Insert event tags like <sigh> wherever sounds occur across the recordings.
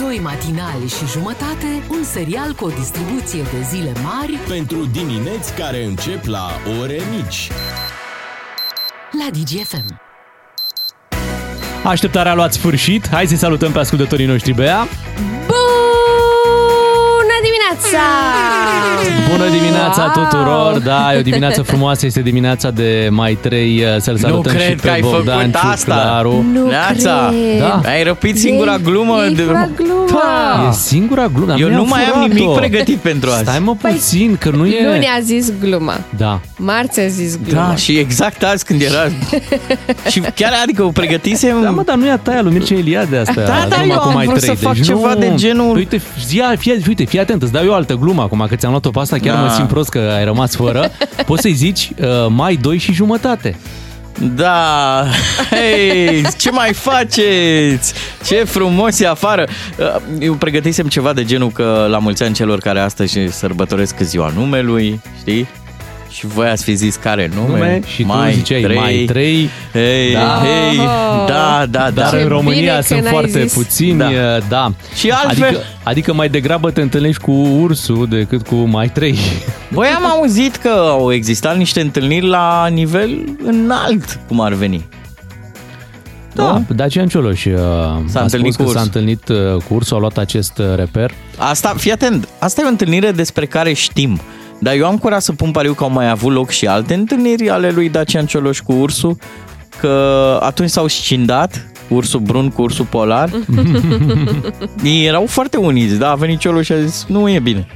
Doi matinali și jumătate, un serial cu o distribuție de zile mari Pentru dimineți care încep la ore mici. la DGFM. Așteptarea a luat sfârșit. Hai să salutăm pe ascultătorii noștri, Bea. Bună dimineața! Bună dimineața Wow! tuturor! Da, e o dimineață frumoasă, este dimineața de mai 3. Să-l salutăm cred și că pe ai Bogdan făcut asta. Ciuclaru. Nu Neața! cred. Da. Ai răpit singura E- glumă. e de... singura glumă. Da. E singura glumă, dar Eu i-am nu mai am furat-o. nimic pregătit pentru asta. Stai mă puțin, că nu e... Nu ne-a zis gluma. Da. Marți a zis gluma. Da, și exact azi când era... <laughs> și chiar, adică o pregătisem... Da, mă, dar nu e a ta, lui Mircea Eliade asta. Da, da, gluma eu cu am mai vrut trei. să fac Deci ceva nu... de genul- Uite, ia, fii, uite, fii atent, îți dau eu altă glumă acum, că ți-am luat-o pe asta, chiar Da. mă simt prost că ai rămas fără. Poți să-i zici uh, mai 2 și jumătate. Da, hei, ce mai faceți? Ce frumos e afară! Uh, Eu pregătisem ceva de genul că la mulți ani celor care astăzi sărbătoresc ziua numelui, știi? Și voi ați fi zis care nume? Nume și tu ziceai mai 3. Hei, Da. hei, da, da, da. Dar Ce în România bine că sunt n-ai foarte zis. puțini, Da. da. da. Și altfel- Adică, adică mai degrabă te întâlnești cu ursul decât cu mai 3. Băi, am auzit că au existat niște întâlniri la nivel înalt, cum ar veni. Da, Dacian Cioloș uh, a întâlnit spus cu că s-a urs. întâlnit uh, cu ursul, a luat acest uh, reper. Asta, fii atent, asta e o întâlnire despre care știm. Dar eu am curaj să pun pariu că au mai avut loc și alte întâlniri ale lui Dacian Cioloș cu ursul, că atunci s-au scindat ursul brun cu ursul polar. <laughs> Ei erau foarte uniți, da, a venit Cioloș și a zis, nu e bine.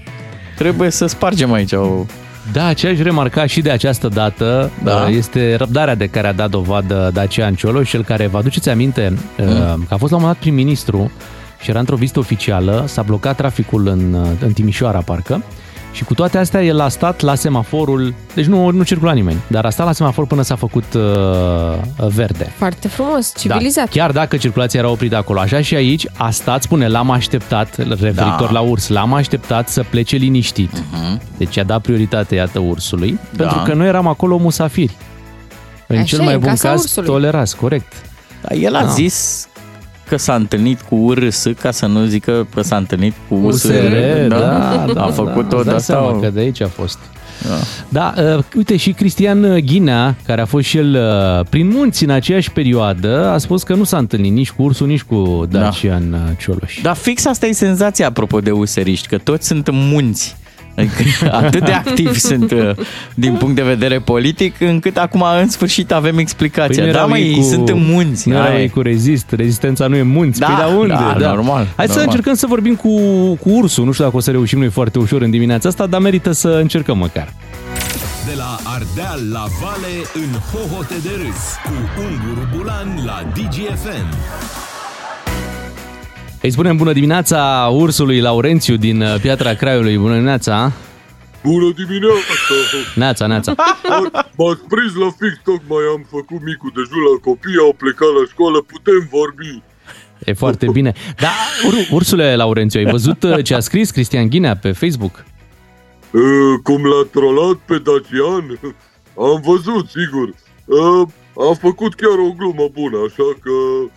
Trebuie să spargem aici o... Da, ce aș remarca și de această dată Da. uh, este răbdarea de care a dat dovadă Dacian Cioloș, cel care, vă aduceți aminte, mm. că a fost la un moment dat prim-ministru și era într-o vizită oficială, s-a blocat traficul în, uh, în Timișoara, parcă, și cu toate astea el a stat la semaforul, deci nu, nu circula nimeni, dar a stat la semafor până s-a făcut uh, verde. Foarte frumos, civilizat. Da, chiar dacă circulația era oprită acolo. Așa și aici a stat, spune, l-am așteptat, referitor Da. la urs, l-am așteptat să plece liniștit. Uh-huh. Deci a dat prioritate, iată, ursului, Mhm. Da. pentru că noi eram acolo musafiri. În Așa cel e, mai în bun casa caz, ursului. tolerați, corect. Dar el a Da. zis că s-a întâlnit cu URS, ca să nu zică că s-a întâlnit cu USR. USR, da, da, a făcut-o da, îți de dai asta. seama că de aici a fost. Da. Da, uh, uite și Cristian Ghinea, care a fost și el uh, prin munți în aceeași perioadă, a spus că nu s-a întâlnit nici cu ursul, nici cu Dacian da. Cioloș. Dar fix asta e senzația apropo de useriști, că toți sunt munți. Adică atât de activi <laughs> sunt uh, din punct de vedere politic, încât acum în sfârșit avem explicația. nu da, erau măi, ei ei sunt în munți. Nu erau Aia e. ei cu rezist, rezistența nu e munți. Da, păi, dar unde? da, normal, Hai să normal. încercăm să vorbim cu, cu ursul. Nu știu dacă o să reușim noi foarte ușor în dimineața asta, dar merită să încercăm măcar. De la Ardeal la Vale în hohote de râs cu Ungur Bulan la DGFM. Îi spunem bună dimineața ursului Laurențiu din uh, Piatra Craiului. Bună dimineața! Bună dimineața! Neața, neața. M-ați prins la fix, tocmai am făcut micul dejun la copii, au plecat la școală, putem vorbi. E foarte bine. Da, ur- ursule Laurențiu, ai văzut uh, ce a scris Cristian Ghinea pe Facebook? Uh, cum l-a trolat pe Dacian? Am văzut, sigur. Uh, a făcut chiar o glumă bună, așa că uh,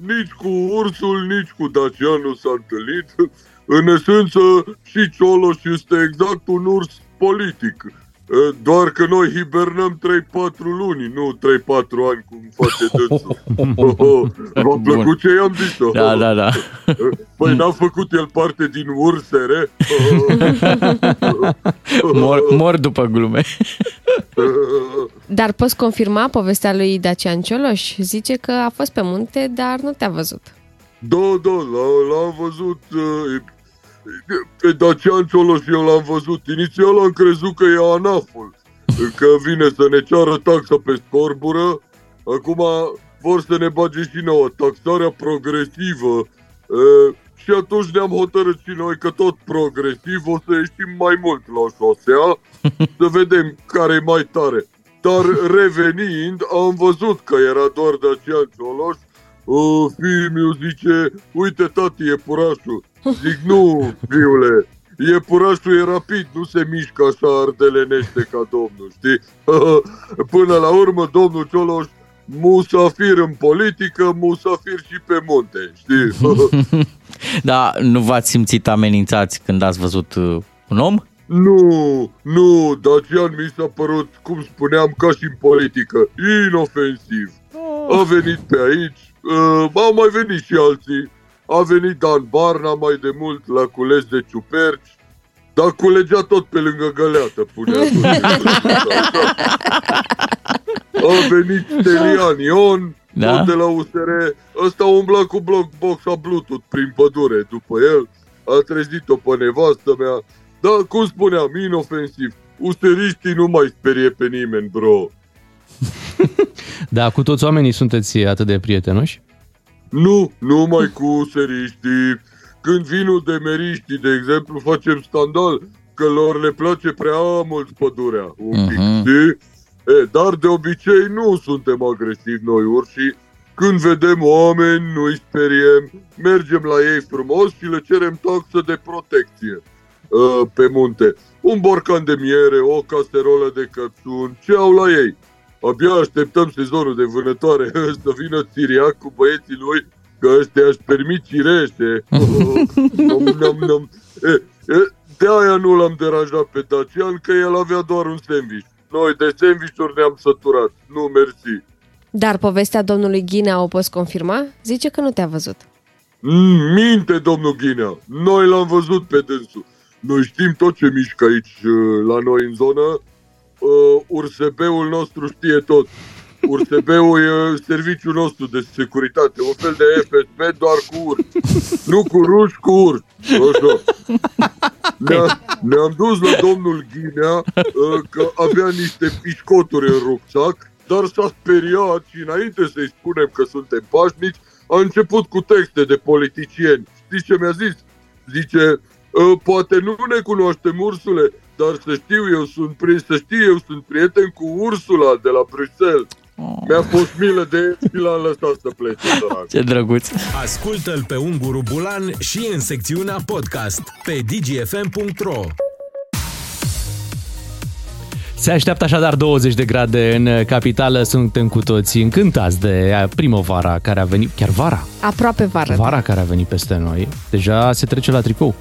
nici cu ursul, nici cu Dacian nu s-a întâlnit. În esență, și Cioloș este exact un urs politic. Uh, Doar că noi hibernăm 3-4 luni, nu 3-4 ani, cum face dânsul. <laughs> V-a plăcut ce i-am zis? Da, da, da. Păi n-a făcut el parte din ursere? Mor, mor după glume. Dar poți confirma povestea lui Dacian Cioloș? Zice că a fost pe munte, dar nu te-a văzut. Da, da, l- l-am văzut uh, pe Dacian Cioloș eu l-am văzut. Inițial am crezut că e anaful, că vine să ne ceară taxa pe scorbură. Acum vor să ne bage și nouă taxarea progresivă. Uh, și atunci ne-am hotărât și noi că tot progresiv o să ieșim mai mult la șosea, <laughs> să vedem care e mai tare. Dar revenind, am văzut că era doar Dacian Cioloș Uh, fiul meu zice, uite tati, e purașul. Zic, nu, fiule, e purașul e rapid, nu se mișcă așa ardelenește ca domnul, știi? <laughs> Până la urmă, domnul Cioloș, musafir în politică, musafir și pe munte, știi? <laughs> Dar nu v-ați simțit amenințați când ați văzut uh, un om? Nu, nu, Dacian mi s-a părut, cum spuneam, ca și în politică, inofensiv. A venit pe aici, uh, au mai venit și alții. A venit Dan Barna mai de mult la cules de ciuperci, dar culegea tot pe lângă găleată, punea <laughs> A venit Stelian Ion, Da. da? tot de la USR. Ăsta umbla cu boxa Bluetooth prin pădure după el. A trezit-o pe nevastă mea. Dar, cum spuneam, inofensiv. Useriștii nu mai sperie pe nimeni, bro. <laughs> Da, cu toți oamenii sunteți atât de prietenoși? Nu, numai cu useriștii. Când vin udemeriștii, de exemplu, facem scandal că lor le place prea mult pădurea. Un pic, Mhm. știi? E, dar de obicei nu suntem agresivi noi urși. Când vedem oameni, nu îi speriem, mergem la ei frumos și le cerem taxă de protecție uh, pe munte. Un borcan de miere, o caserolă de căpșun, ce au la ei? Abia așteptăm sezonul de vânătoare <laughs> să vină Țiriac cu băieții lui, că ăștia își permit cireșe. <laughs> nom, nom, nom. E, e, de aia nu l-am deranjat pe Dacian, că el avea doar un sandwich. Noi de sandwich-uri ne-am săturat. Nu, mersi. Dar povestea domnului Ghinea o poți confirma? Zice că nu te-a văzut. Mm, minte, domnul Ghinea. Noi l-am văzut pe dânsul. Noi știm tot ce mișcă aici uh, la noi în zonă. Uh, URSB-ul nostru știe tot. URSB-ul e serviciul nostru de securitate, un fel de FSB doar cu ur. Nu cu ruși, cu ur. Așa. Ne-a, ne-am dus la domnul Ghinea uh, că avea niște pișcoturi în rucsac, dar s-a speriat și înainte să-i spunem că suntem pașnici, a început cu texte de politicieni. Știți ce mi-a zis? Zice, "Uh, poate nu ne cunoaștem ursule, dar să știu eu sunt pri- să știu eu sunt prieten cu Ursula de la Bruxelles. Mi-a fost milă de el și l-am lăsat să plece, <laughs> sărac. Ce drăguț. Ascultă-l pe Unguru Bulan și în secțiunea podcast pe dgfm.ro Se așteaptă așadar 20 de grade în capitală, suntem cu toții încântați de primăvara care a venit, chiar vara, Aproape vară. vara care a venit peste noi. Deja se trece la tricou.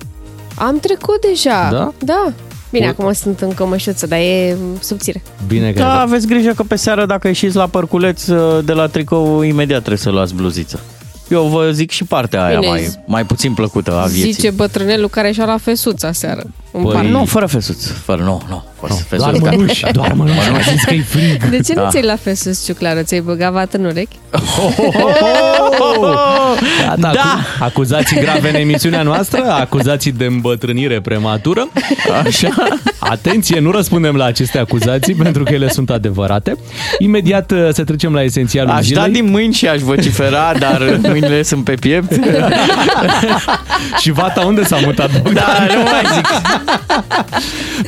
Am trecut deja. Da? Da. Bine, Bun. acum sunt în cămășuță, dar e subțire. Bine că Da, aveți grijă că pe seară dacă ieșiți la părculeț uh, de la tricou, imediat trebuie să luați bluziță. Eu vă zic și partea aia Bine, mai, zi- mai puțin plăcută a vieții. Zice bătrânelul care și-a luat fesuța seară. În Păi- parc. Nu, fără fesuț. Fără, nu, nu. Fără fesuț. doar mănuși, doar mănuși, a zis că e frig. De ce nu Da. ți-ai luat fesus, Ciuclaru? Ți-ai băgat vat în urechi? Gata, Da. acu- acuzații grave în emisiunea noastră, acuzații de îmbătrânire prematură. Așa. Atenție, nu răspundem la aceste acuzații pentru că ele sunt adevărate. Imediat uh, să trecem la esențialul Aș zilei. da din mâini și aș vocifera, dar <laughs> mâinile sunt pe piept. <laughs> Și vata unde s-a mutat? Bogdan? Da, nu mai zic.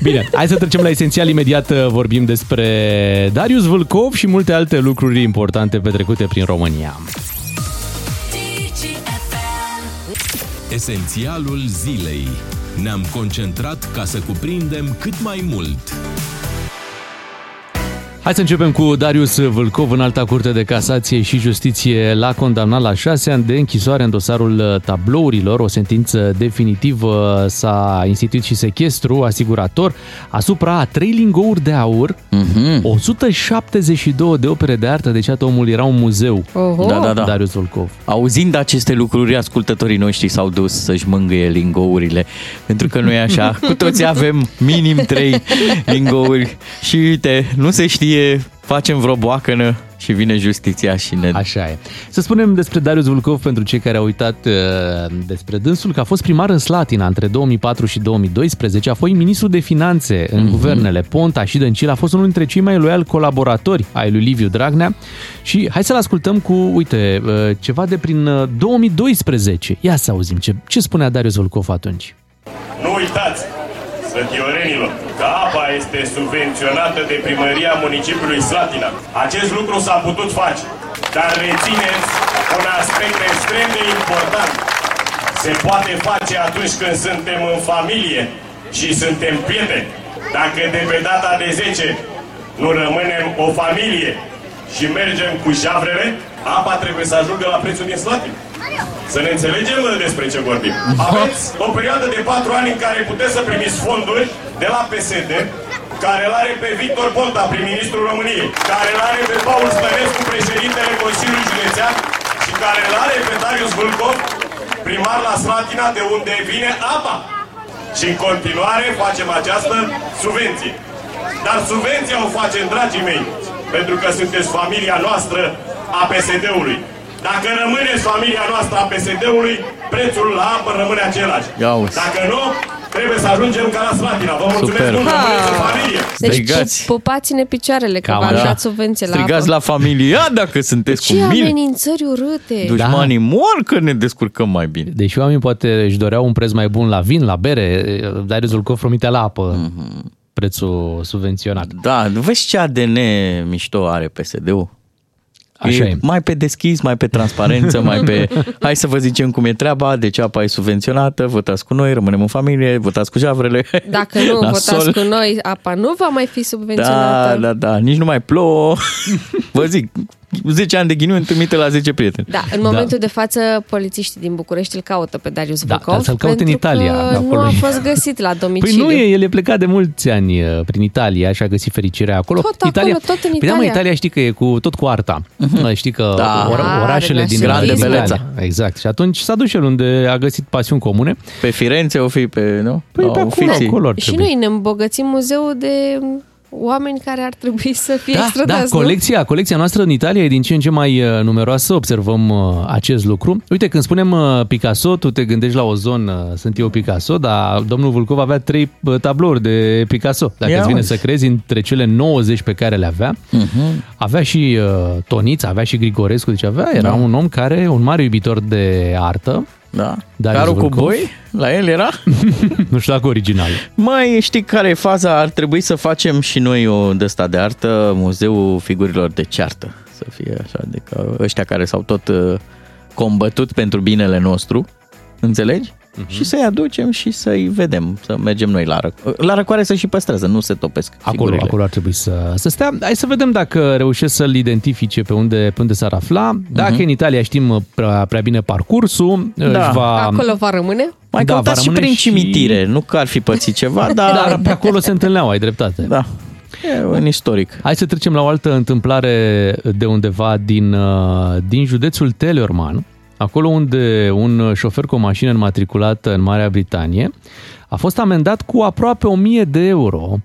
Bine, hai să trecem la esențial. Imediat uh, vorbim despre Darius Vâlcov și multe alte lucruri importante petrecute prin România. Esențialul zilei. Ne-am concentrat ca să cuprindem cât mai mult. Hai să începem cu Darius Vâlcov în alta curte de casație și justiție l-a condamnat la șase ani de închisoare în dosarul uh, tablourilor. O sentință definitivă s-a instituit și sechestru asigurator asupra a trei lingouri de aur, Mhm. 172 de opere de artă, deci iată omul era un muzeu. Oho. Da, da, da. Darius Vâlcov. Auzind aceste lucruri, ascultătorii noștri s-au dus să-și mângâie lingourile, pentru că nu e așa. <laughs> Cu toți avem minim trei lingouri și uite, nu se știe, facem vreo boacănă și vine justiția și ne... Așa e. Să spunem despre Darius Vulcov pentru cei care au uitat uh, despre dânsul că a fost primar în Slatina între 2004 și 2012, a fost ministru de finanțe în mm-hmm. guvernele Ponta și Dăncilă, a fost unul dintre cei mai loiali colaboratori ai lui Liviu Dragnea și hai să-l ascultăm cu, uite, uh, ceva de prin uh, 2012. Ia să auzim ce, ce spunea Darius Vulcov atunci. Nu uitați, sătiorenilor, că apa este subvenționată de primăria municipiului Slatina. Acest lucru s-a putut face, dar rețineți un aspect extrem de important. Se poate face atunci când suntem în familie și suntem prieteni. Dacă de pe data de 10 nu rămânem o familie și mergem cu javrele, apa trebuie să ajungă la prețul din Slatina. Să ne înțelegem despre ce vorbim. Aveți o perioadă de patru ani în care puteți să primiți fonduri de la PSD, care îl are pe Victor Ponta, prim-ministrul României, care îl are pe Paul Stănescu, președintele Consiliului Județean și care îl are pe Darius Vâlcov, primar la Slatina, de unde vine apa. Și în continuare facem această subvenție. Dar subvenția o facem, dragii mei, pentru că sunteți familia noastră a PSD-ului. Dacă rămâneți familia noastră a PSD-ului, prețul la apă rămâne același. Ia uzi. Dacă nu, trebuie să ajungem ca la Slatina. Vă mulțumesc Super. mult, rămâneți în familie. Deci Strigați. pu- pupați-ne picioarele că Cam v-am așa. dat subvenție la Strigați apă. la familie, ia dacă sunteți Ce cu mine. amenințări urâte! Dușmanii mor că ne descurcăm mai bine. Deși oamenii poate își doreau un preț mai bun la vin, la bere, Darius Zulcov promitea la apă prețul subvenționat. Da, nu vezi ce ADN mișto are PSD-ul? Așa e. Mai pe deschis, mai pe transparență, mai pe... <laughs> Hai să vă zicem cum e treaba, deci apa e subvenționată, votați cu noi, rămânem în familie, votați cu javrele. Dacă nu <laughs> la votați sol. cu noi, apa nu va mai fi Da, subvenționată. da, da, nici nu mai plouă. <laughs> Vă zic, 10 ani de ghinion trimite la 10 prieteni. Da, în momentul de față, polițiștii din București îl caută pe Darius Da, Vâlcov dar să-l caute în pentru Italia, că acolo nu a e. fost găsit la Păi domiciliu. nu e, el e plecat de mulți ani uh, prin Italia și a găsit fericirea acolo. Tot acolo, Italia, tot în Păi da, mă, Italia. Italia știi că e cu, tot cu arta. Știi că Da. ora, Ah, orașele din Grande din beleța. Italia. Exact. Și atunci s-a dus și el unde a găsit pasiuni comune. Pe Firenze o fi pe, nu? Păi La pe acolo, oficii. acolo ar Și trebui. noi ne îmbogățim muzeul de oameni care ar trebui să fie Da, da, extradați, nu? colecția, colecția noastră în Italia e din ce în ce mai uh, numeroasă, observăm uh, acest lucru. Uite, când spunem uh, Picasso, tu te gândești la o zonă, sunt eu Picasso, dar domnul Vulcov avea trei uh, tablouri de Picasso. Dacă Ia îți vine uzi. să crezi, între cele 90 pe care le avea, Mhm. avea și uh, Tonița, avea și Grigorescu, deci avea, era Da. un om care, un mare iubitor de artă, Da. Darius Carul cu Vâlcov. boi, la el era? <laughs> nu știu dacă original. Mai știi care e faza? Ar trebui să facem și noi o de asta de artă, muzeul figurilor de ceartă. Să fie așa, de ca ăștia care s-au tot uh, combătut pentru binele nostru, înțelegi? Mhm. Și să-i aducem și să-i vedem, să mergem noi la răcoare. La răcoare să și păstrează, nu se topesc Acolo, figurile. acolo ar trebui să, să stea. Hai să vedem dacă reușesc să-l identifice pe unde, pe unde s-ar afla. Dacă în Italia știm uh, prea, prea bine parcursul, Mhm. Da. își va... Acolo va rămâne? Mai Da, căutați va și rămâne prin și- cimitire, nu că ar fi pățit ceva, <laughs> dar... Dar pe acolo se întâlneau, ai dreptate. Da, e un istoric. Hai să trecem la o altă întâmplare de undeva din, uh, din județul Teleorman, acolo unde un șofer cu o mașină înmatriculată în Marea Britanie a fost amendat cu aproape 1000 de euro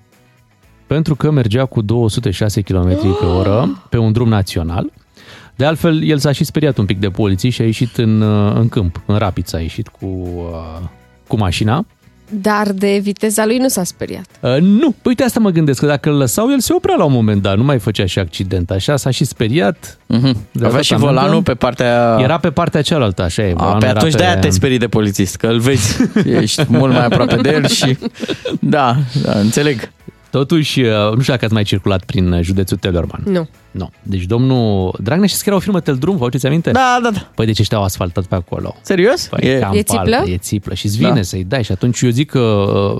pentru că mergea cu 206 km pe oră pe un drum național. De altfel, el s-a și speriat un pic de poliție și a ieșit în, uh, în câmp, în Rapița a ieșit cu, uh, cu mașina. Dar de viteza lui nu s-a speriat. Uh, nu, Păi uite asta mă gândesc, că dacă îl lăsau, el se oprea la un moment dat, nu mai făcea și accident, așa s-a și speriat. Mhm. De Avea dat și amendă. volanul pe partea... Era pe partea cealaltă, așa e. A, volanul pe era atunci pe... de-aia te sperii de polițist, că îl vezi, <laughs> ești mult mai aproape de el și... Da, da, înțeleg. Totuși, uh, nu știu dacă ați mai circulat prin uh, județul Teleorman. Nu. Nu. Deci domnul Dragnea știți că era o firmă Teldrum, vă aduceți aminte? Da, da, da. Păi de ce ăștia au asfaltat pe acolo? Serios? Păi, E- cam E paltă, țiplă? E țiplă și îți vine Da. să-i dai. Și atunci eu zic că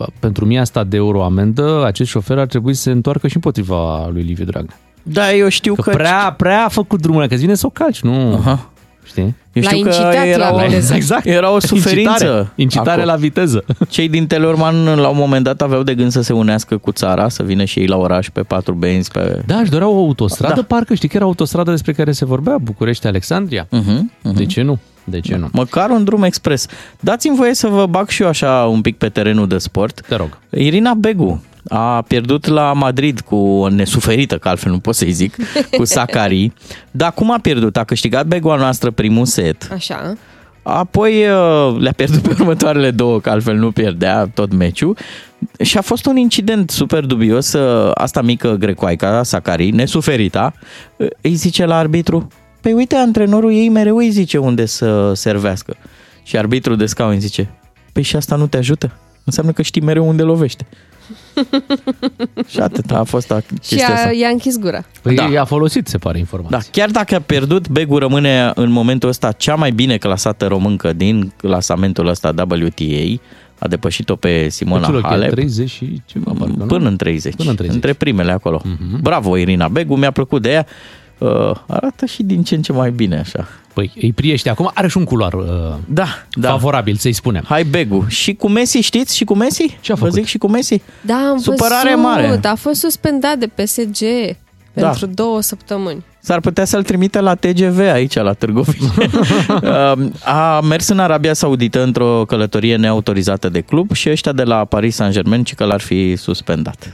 uh, pentru mie asta de euro amendă, acest șofer ar trebui să se întoarcă și împotriva lui Liviu Dragnea. Da, eu știu Că că... prea, prea a făcut drumul ăla, că îți vine să o calci, nu? Aha. Știi? Eu L-a știu că incitat era, la o, viteză. <laughs> Exact. era o suferință. Incitare, incitare acolo. la viteză. <laughs> Cei din Teleorman la un moment dat aveau de gând să se unească cu țara, să vină și ei la oraș pe patru benzi, pe... Da, își doreau o autostradă, Da. parcă știi că era autostrada despre care se vorbea, București-Alexandria. Uh-huh, De ce nu? De ce nu? Măcar un drum expres. Dați-mi voie să vă bag și eu așa un pic pe terenul de sport. Te rog. Irina Begu a pierdut la Madrid cu o nesuferită, că altfel nu pot să-i zic, cu <laughs> Sakari. Dar cum a pierdut? A câștigat Begu a noastră primul set. Așa. Apoi uh, le-a pierdut pe următoarele două, că altfel nu pierdea tot meciul. Și a fost un incident super dubios. uh, Asta mică grecoaica, Sakari, nesuferita, uh, îi zice la arbitru, păi uite, antrenorul ei mereu îi zice unde să servească. Și arbitrul de scaun îi zice, păi și asta nu te ajută? Înseamnă că știi mereu unde lovește. <laughs> și atât a fost a Și chestia asta. a, i-a închis gura. Păi Da. i-a folosit, se pare, Da, informații. chiar dacă a pierdut, Begu rămâne în momentul ăsta cea mai bine clasată româncă din clasamentul ăsta WTA. A depășit-o pe Simona Cât loc e? Halep. 30 și ceva, parcă, nu? Până în 30. Până în 30. Între primele acolo. Mhm. Bravo, Irina Begu, mi-a plăcut de ea. Uh, arată și din ce în ce mai bine așa. Păi, îi priește acum, are și un culoar uh, Da, da. favorabil, să-i spunem. Hai Begu. Și cu Messi, știți? Și cu Messi? Ce a Vă făcut? zic și cu Messi? Da, am Supărare văzut. mare. A fost suspendat de PSG Da. pentru două săptămâni. S-ar putea să-l trimite la TGV aici, la Târgoviște. <laughs> Um, a mers în Arabia Saudită într-o călătorie neautorizată de club și ăștia de la Paris Saint-Germain ci că l-ar fi suspendat.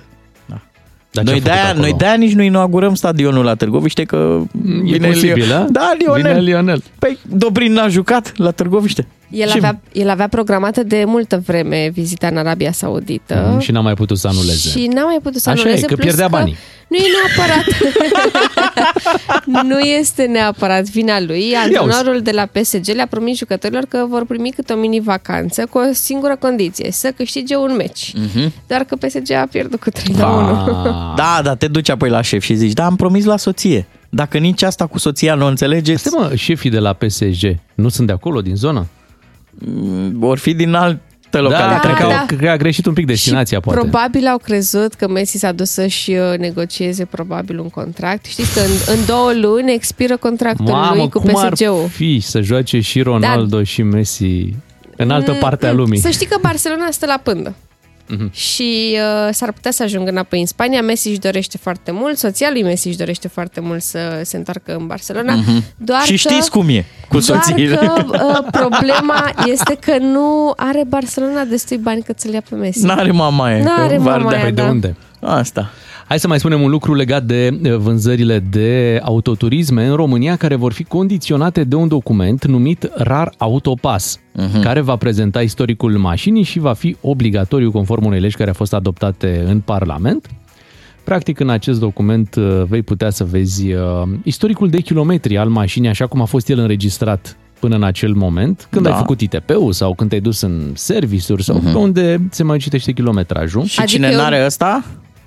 Dar ce a Noi făcut de-aia, acolo? noi de-aia nici nu inauguram stadionul la Târgoviște, că E posibil, Lio- a? Da, Lionel. Vine Lionel. Păi Dobrin n-a jucat la Târgoviște. El Și- avea, el avea programată de multă vreme vizita în Arabia Saudită. Mm, Și n-a mai putut să anuleze. Și n-a mai putut să Așa e, anuleze. că plus pierdea banii. Nu e neapărat. <laughs> nu este neapărat vina lui. Antrenorul de la PSG le-a promis jucătorilor că vor primi câte o mini-vacanță cu o singură condiție, să câștige un meci. Mhm. Doar că PSG a pierdut cu 3 la 1. Ah. <laughs> Da, da, te duci apoi la șef și zici, da, am promis la soție. Dacă nici asta cu soția nu o înțelegeți, Stai mă, șefii de la PSG nu sunt de acolo, din zonă? Vor fi din altă Da, localitate. cred, că, da. cred că a greșit un pic destinația, și poate. probabil au crezut că Messi s-a dus să-și uh, negocieze probabil un contract. Știți că în, în două luni expiră contractul Mamă, lui cu cum ar PSG-ul. fi să joace și Ronaldo și Messi în altă parte a lumii? Mm, Să știi că Barcelona stă la pândă. Mhm. Și uh, s-ar putea să ajungă înapoi în Spania. Messi își dorește foarte mult, soția lui Messi își dorește foarte mult să se întoarcă în Barcelona. Doar Mhm. Și că, știți cum e cu doar soțiile. că uh, problema este că nu are Barcelona destui bani cât să-l ia pe Messi. N-are mamaie. N-are că v-ar mamaie, da. Păi de da. unde? Asta. Hai să mai spunem un lucru legat de eh, vânzările de autoturisme în România care vor fi condiționate de un document numit RAR Autopass, uh-huh. care va prezenta istoricul mașinii și va fi obligatoriu conform unei legi care a fost adoptate în Parlament. Practic, în acest document eh, vei putea să vezi eh, istoricul de kilometri al mașinii, așa cum a fost el înregistrat până în acel moment, când Da. ai făcut ITP-ul sau când te-ai dus în serviciuri sau uh-huh. pe unde se mai citește kilometrajul. Și Adică cine eu- n-are ăsta?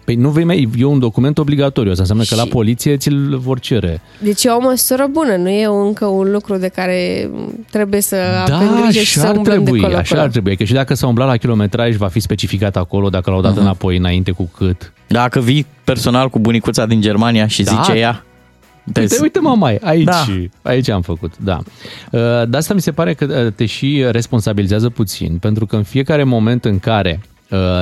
Păi nu vei mai, e un document obligatoriu, asta înseamnă că la Și- poliție ți-l vor cere. Deci e o măsură bună, nu e încă un lucru de care trebuie să avem Da, grijă și așa să ar umblăm de trebui, colo așa ar trebui. Că și dacă s-a umblat la kilometraj, va fi specificat acolo, dacă l-au dat uh-huh. înapoi înainte cu cât. Dacă vii personal cu bunicuța din Germania și Da. zice ea, Uite, uite mă mai, aici, Da. da. aici am făcut, da. Uh, De asta mi se pare că uh, te și responsabilizează puțin, pentru că în fiecare moment în care uh,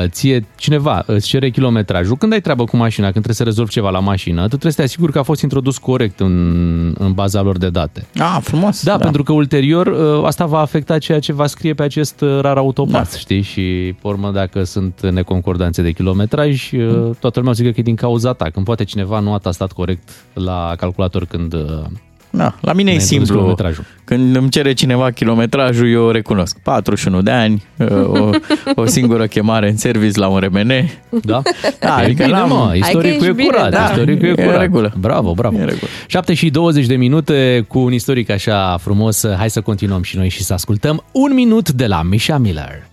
ție cineva îți cere kilometrajul, când ai treabă cu mașina, când trebuie să rezolvi ceva la mașină, tu trebuie să te asiguri că a fost introdus corect în, în baza lor de date. Ah, frumos. Da, da, pentru că ulterior uh, asta va afecta ceea ce va scrie pe acest uh, rar autopas, da. știi? Și, pe urmă, dacă sunt neconcordanțe de kilometraj, uh, toată lumea o zică că e din cauza ta. Când poate cineva nu a tastat corect la calculator când... uh, Da, la mine e Mi-ai introdus simplu. kilometrajul. Când îmi cere cineva kilometrajul, eu o recunosc. 41 de ani, <laughs> o, o singură chemare în service la un RMN. Da? Da, e adică bine, n-am- mă, Hai că istoricul ești e bine, curat, da. istoricul e E în curat. regulă. Bravo, bravo. E în regulă. 7 și 20 de minute cu un istoric așa frumos. Hai să continuăm și noi și să ascultăm un minut de la Misha Miller.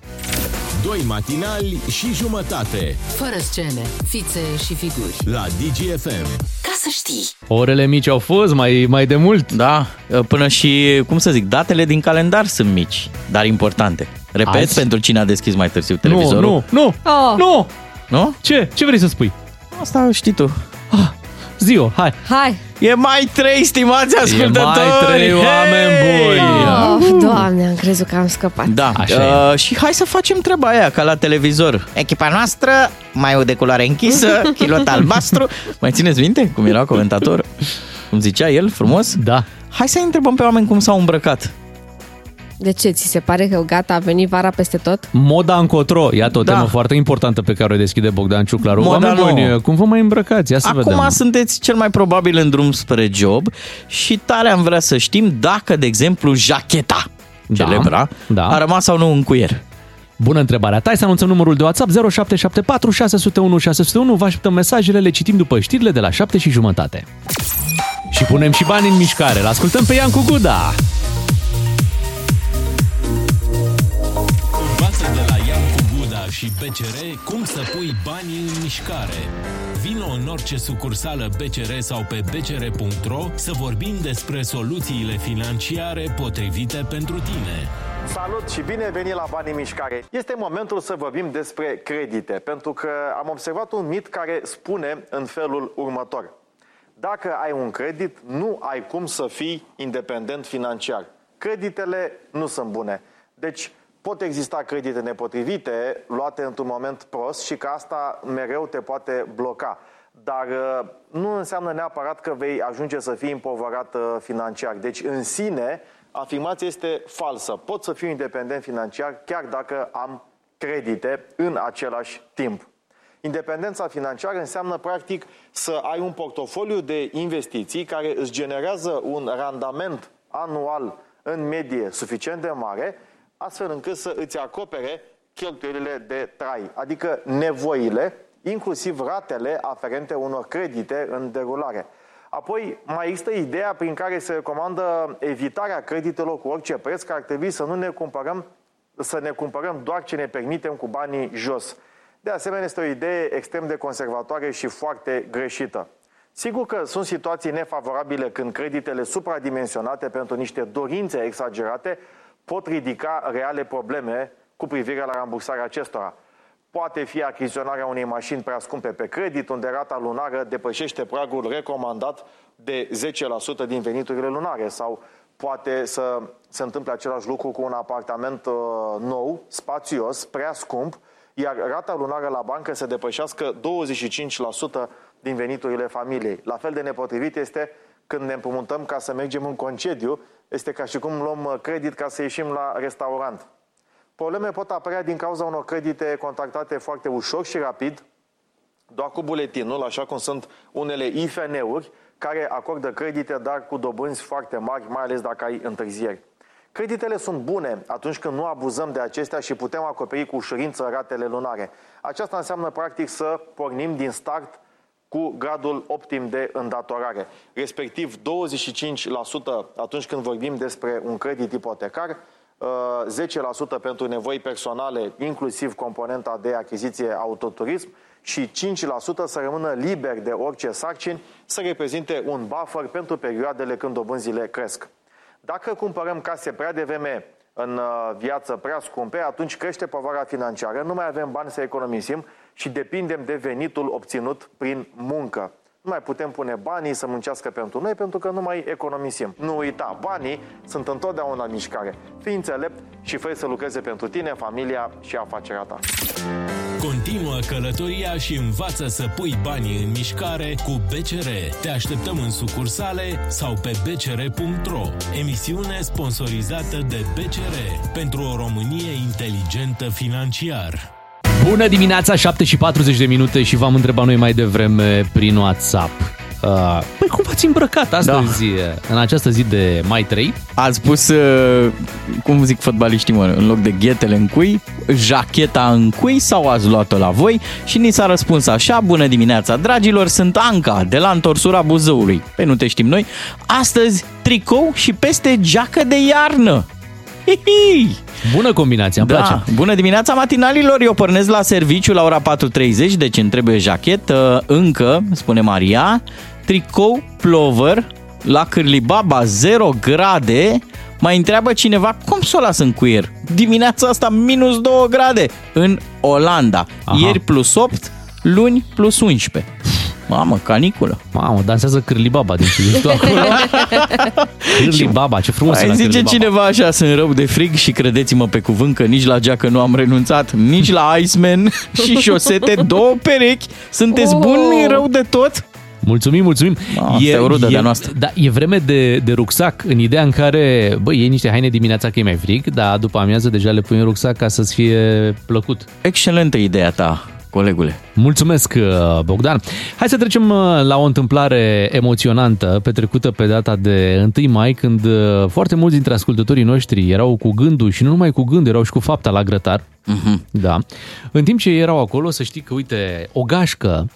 Doi matinali și jumătate Fără scene, fițe și figuri. la DGFM. Ca să știi. Orele mici au fost mai, mai de mult. Da, până și, cum să zic, datele din calendar sunt mici, dar importante. Repet, Azi? pentru cine a deschis mai târziu Nu, televizorul. nu, nu, Oh. nu! Nu? Ce? Ce vrei să spui? Asta știi tu. Zi-o, hai! Hai! E mai trei, stimați ascultători! mai trei oameni buni! Oh, doamne, am crezut că am scăpat. Da, Așa uh, și hai să facem treaba aia ca la televizor. Echipa noastră, mai de culoare închisă, <laughs> kilot albastru. Mai țineți minte cum era comentator? Cum zicea el, frumos? Da. Hai să întrebăm pe oameni cum s-au îmbrăcat. De ce? Ți se pare că gata, a venit vara peste tot? Moda încotro. Iată o Da. temă foarte importantă pe care o deschide Bogdan Ciuclaru. Moda Oameni nouă. buni, cum vă mai îmbrăcați? Ia să Acum vedem. sunteți cel mai probabil în drum spre job și tare am vrea să știm dacă, de exemplu, jacheta Da, celebra da. a rămas sau nu în cuier. Bună întrebare. Tai să anunțăm numărul de WhatsApp 0774 601 601. Vă așteptăm mesajele, le citim după știrile de la 7 și jumătate. Și punem și bani în mișcare. L ascultăm pe Iancu Guda. Și BCR cum să pui banii în mișcare. Vino în orice sucursală BCR sau pe bcr.ro să vorbim despre soluțiile financiare potrivite pentru tine. Salut și bine venit la Banii în Mișcare! Este momentul să vorbim despre credite, pentru că am observat un mit care spune în felul următor. Dacă ai un credit, nu ai cum să fii independent financiar. Creditele nu sunt bune. Deci pot exista credite nepotrivite luate într-un moment prost și că asta mereu te poate bloca. Dar uh, nu înseamnă neapărat că vei ajunge să fii împovărat uh, financiar. Deci în sine, afirmația este falsă. Pot să fiu independent financiar chiar dacă am credite în același timp. Independența financiară înseamnă, practic, să ai un portofoliu de investiții care îți generează un randament anual în medie suficient de mare, astfel încât să îți acopere cheltuielile de trai, adică nevoile, inclusiv ratele aferente unor credite în derulare. Apoi mai există ideea prin care se recomandă evitarea creditelor cu orice preț, că ar trebui să nu ne cumpărăm, să ne cumpărăm doar ce ne permitem cu banii jos. De asemenea, este o idee extrem de conservatoare și foarte greșită. Sigur că sunt situații nefavorabile când creditele supradimensionate pentru niște dorințe exagerate pot ridica reale probleme cu privire la rambursarea acestora. Poate fi achiziționarea unei mașini prea scumpe pe credit, unde rata lunară depășește pragul recomandat de 10% din veniturile lunare sau poate să se întâmple același lucru cu un apartament uh, nou, spațios, prea scump, iar rata lunară la bancă să depășească 25% din veniturile familiei. La fel de nepotrivit este când ne împrumutăm ca să mergem în concediu, este ca și cum luăm uh, credit ca să ieșim la restaurant. Probleme pot apărea din cauza unor credite contactate foarte ușor și rapid, doar cu buletinul, așa cum sunt unele IFN-uri, care acordă credite, dar cu dobânzi foarte mari, mai ales dacă ai întârzieri. Creditele sunt bune atunci când nu abuzăm de acestea și putem acoperi cu ușurință ratele lunare. Aceasta înseamnă practic să pornim din start cu gradul optim de îndatorare, respectiv 25% atunci când vorbim despre un credit ipotecar, 10% uh, pentru nevoi personale, inclusiv componenta de achiziție autoturism și 5% să rămână liber de orice sarcini, să reprezinte un buffer pentru perioadele când dobânzile cresc. Dacă cumpărăm case prea devreme în uh, viață prea scumpe, atunci crește povara financiară, nu mai avem bani să economisim și depindem de venitul obținut prin muncă. Nu mai putem pune banii să muncească pentru noi pentru că nu mai economisim. Nu uita, banii sunt întotdeauna în mișcare. Fii înțelept și fă să lucreze pentru tine, familia și afacerea ta. Continuă călătoria și învață să pui banii în mișcare cu BCR. Te așteptăm în sucursale sau pe bcr.ro. Emisiune sponsorizată de BCR pentru o Românie inteligentă financiar. Bună dimineața, 7 și 40 de minute și v-am întrebat noi mai devreme prin WhatsApp. Uh, păi cum v-ați îmbrăcat astăzi, da. în această zi de mai 3? Ați pus, uh, cum zic fotbaliștii, mă, în loc de ghetele în cui, jacheta în cui sau ați luat-o la voi? Și ni s-a răspuns așa, bună dimineața, dragilor, sunt Anca, de la întorsura Buzăului. Pe nu te știm noi. Astăzi, tricou și peste geacă de iarnă. Hihi! Bună combinație, îmi da. place. Bună dimineața, matinalilor! Eu pornesc la serviciu la ora 4.30, deci îmi trebuie jachetă, încă, spune Maria, tricou, plover, la Cârlibaba 0 grade, mai întreabă cineva cum să o las în cuier. Dimineața asta minus 2 grade în Olanda. Aha. Ieri plus 8, luni plus 11. Mamă, caniculă. Mamă, dansează Cârlibaba din ce tu acolo. <laughs> Cârlibaba, ce frumos Ai zice cineva așa, sunt rău de frig și credeți-mă pe cuvânt că nici la geacă nu am renunțat, nici la Iceman <laughs> și șosete, două perechi. Sunteți oh. buni rău de tot? Mulțumim, mulțumim. Ma, e, o rudă e, de noastră. Da, e vreme de, de rucsac, în ideea în care, băi, iei niște haine dimineața că e mai frig, dar după amiază deja le pui în rucsac ca să-ți fie plăcut. Excelentă ideea ta colegule. Mulțumesc, uh, Bogdan. Hai să trecem uh, la o întâmplare emoționantă petrecută pe data de 1 mai, când uh, foarte mulți dintre ascultătorii noștri erau cu gândul și nu numai cu gândul, erau și cu fapta la grătar. Uh-huh. Da. În timp ce erau acolo, să știi că, uite, o gașcă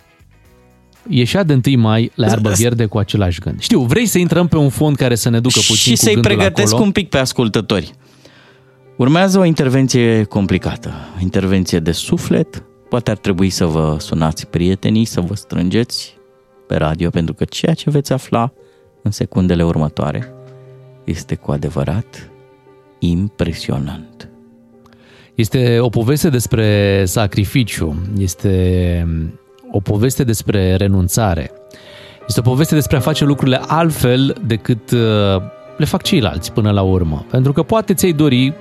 ieșea de 1 mai la iarbă verde cu același gând. Știu, vrei să intrăm pe un fond care să ne ducă puțin Și cu să-i pregătesc acolo? un pic pe ascultători. Urmează o intervenție complicată, intervenție de suflet, Poate ar trebui să vă sunați prietenii, să vă strângeți pe radio, pentru că ceea ce veți afla în secundele următoare este cu adevărat impresionant. Este o poveste despre sacrificiu, este o poveste despre renunțare, Este o poveste despre a face lucrurile altfel decât uh, le fac ceilalți până la urmă. Pentru că poate ți-ai dori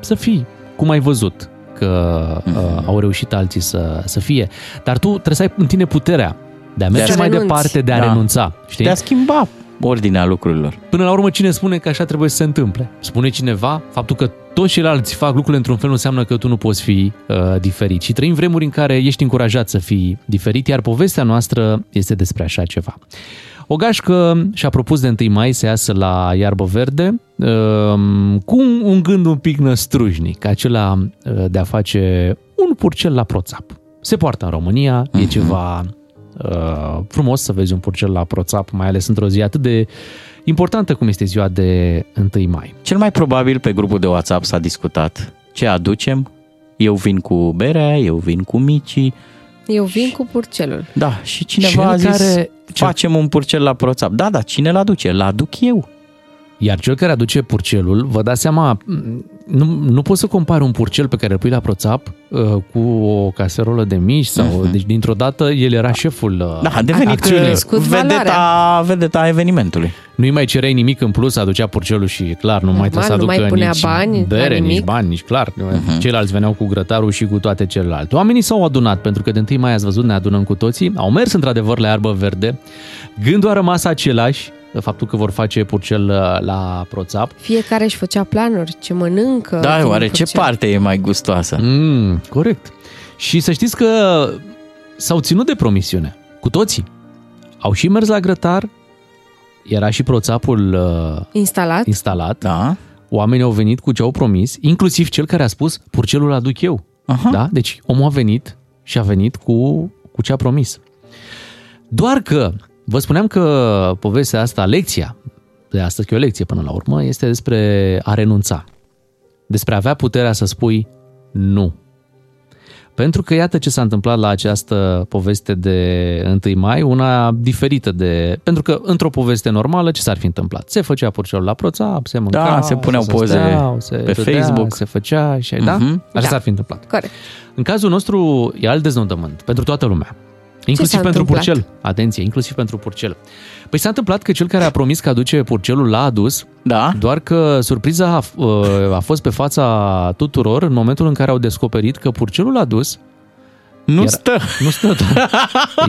să fii cum ai văzut că uh, Mhm. au reușit alții să, să fie. Dar tu trebuie să ai în tine puterea de a merge să mai renunți. departe, de a Da. renunța. Știi? De a schimba ordinea lucrurilor. Până la urmă, cine spune că așa trebuie să se întâmple? Spune cineva, faptul că toți ceilalți fac lucrurile într-un fel nu înseamnă că tu nu poți fi uh, diferit. Și trăim vremuri în care ești încurajat să fii diferit, iar povestea noastră este despre așa ceva. O gașcă și-a propus de 1 mai să iasă la iarbă verde uh, cu un, un gând un pic năstrujnic, acela uh, de a face un purcel la proțap. Se poartă în România, e ceva uh, frumos să vezi un purcel la proțap, mai ales într-o zi atât de importantă cum este ziua de 1 mai. Cel mai probabil pe grupul de WhatsApp s-a discutat ce aducem. Eu vin cu berea, eu vin cu micii. Eu vin cu purcelul. Da, și cineva Cel a zis, care- facem un purcel la proțap. Da, da, cine l-aduce? L-aduc eu. Iar cel care aduce purcelul, vă dați seama, nu, nu poți să compari un purcel pe care îl pui la proțap uh, cu o caserolă de mici sau... Uh-huh. Deci, dintr-o dată, el era șeful uh, Da, a devenit acțiunii. crescut vedeta, vedeta evenimentului. Nu-i mai cereai nimic în plus, aducea purcelul și clar, nu mai trebuie să nu mai aducă punea nici bani la bere, nici nimic. bani, nici clar. Mhm. Uh-huh. Ceilalți veneau cu grătarul și cu toate celelalte. Oamenii s-au adunat, pentru că de întâi mai ați văzut, ne adunăm cu toții. Au mers într-adevăr la iarbă verde. Gândul a rămas același, faptul că vor face purcel uh, la proțap. Fiecare își făcea planuri, ce mănâncă. Da, din oare ce purcel. parte e mai gustoasă? Mm, corect. Și să știți că s-au ținut de promisiune. Cu toții. Au și mers la grătar, era și proțapul uh, Instalat? instalat. Da. Oamenii au venit cu ce au promis, inclusiv cel care a spus, purcelul aduc eu. Aha. Da? Deci omul a venit și a venit cu, cu ce a promis. Doar că, vă spuneam că povestea asta, lecția de astăzi, că e o lecție până la urmă, este despre a renunța. Despre a avea puterea să spui nu. Pentru că iată ce s-a întâmplat la această poveste de 1 mai, una diferită de... Pentru că într-o poveste normală ce s-ar fi întâmplat? Se făcea purcelul la proțap, se mânca, Da, se puneau poze steau, se pe râdea, Facebook. se făcea și da? Mhm. Așa Da. s-ar fi întâmplat. Corect. În cazul nostru e alt deznodământ pentru toată lumea. Inclusiv s-a pentru întâmplat? purcel. Atenție, inclusiv pentru purcel. Păi s-a întâmplat că cel care a promis că aduce purcelul l-a adus, Da. doar că surpriza a, f- a fost pe fața tuturor în momentul în care au descoperit că purcelul adus Nu Era- stă. nu stă doar.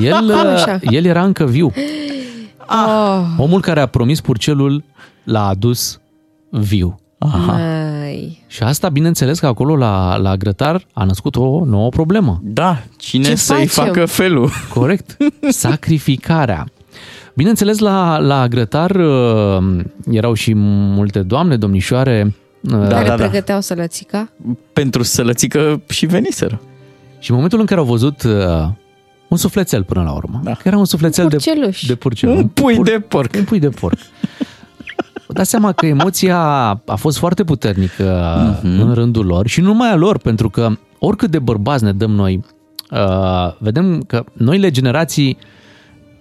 El, <laughs> așa? el era încă viu. Oh, Omul care a promis purcelul l-a adus viu. Mai. Și asta, bineînțeles, că acolo la, la grătar a născut o nouă problemă. Da, cine Ce să-i facem? facă felul? <laughs> Corect. Sacrificarea. Bineînțeles, la, la grătar uh, erau și multe doamne, domnișoare, uh, Da, Care da, da. pregăteau sălățica? Pentru sălățică și veniseră. și în momentul în care au văzut uh, un sufletel până la urmă, Da. că era un sufletel de, Purceluș. de purcel. Un pui de porc. Un pui de porc. Vă dați seama că emoția a fost foarte puternică Mhm. mm-hmm. în rândul lor și nu numai a lor, pentru că oricât de bărbați ne dăm noi, uh, vedem că noile generații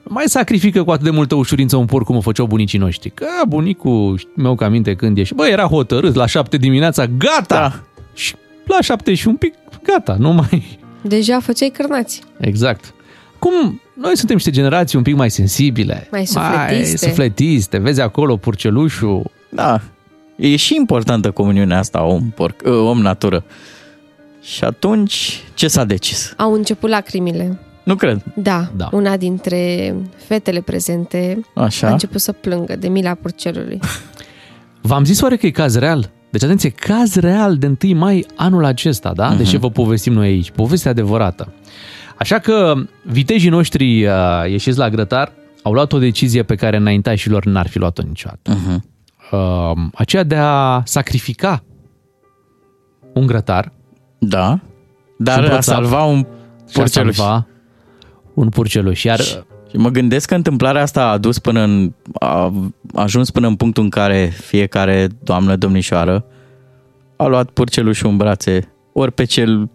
mai sacrifică cu atât de multă ușurință un porc cum o făceau bunicii noștri. Că bunicul meu că aminte când ești, bă, era hotărât la șapte dimineața, gata! Da. Și la șapte și un pic, gata, nu mai... Deja făceai cârnați. Exact. Cum noi suntem niște generații un pic mai sensibile, Mai sufletiste. mai sufletiste. Vezi acolo purcelușul, Da. E și importantă comuniunea asta om-porc, ă, om-natură. Și atunci, ce s-a decis? Au început lacrimile. Nu cred. Da, Da. una dintre fetele prezente a Așa. început să plângă de mila purcelului. <laughs> V-am zis oare că e caz real? Deci atenție, caz real de 1 mai anul acesta, da? Mhm. De ce vă povestim noi aici? Povestea adevărată. Așa că vitejii noștri uh, ieșiți la grătar au luat o decizie pe care înaintașii lor n-ar fi luat-o niciodată. Mhm. Uh, aceea de a sacrifica un grătar Da. Și un Dar a proțap. salva un și a purceluș. salva un purceluș. Iar Și mă gândesc că întâmplarea asta a adus până în, a ajuns până în punctul în care fiecare doamnă domnișoară a luat purcelușul în brațe, ori pe cel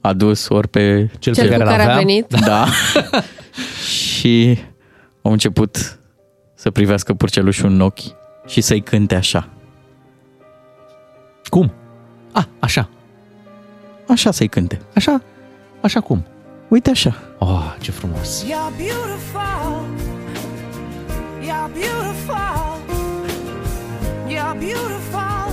adus, ori pe... cel, Cel pe cu care, care l a aveam, venit. Da. <laughs> și au început să privească purcelușul în ochi și să-i cânte așa. Cum? A, așa. Așa să-i cânte. Așa? Așa cum? Uite așa. Oh, ce frumos. You're beautiful, You're beautiful. You're beautiful.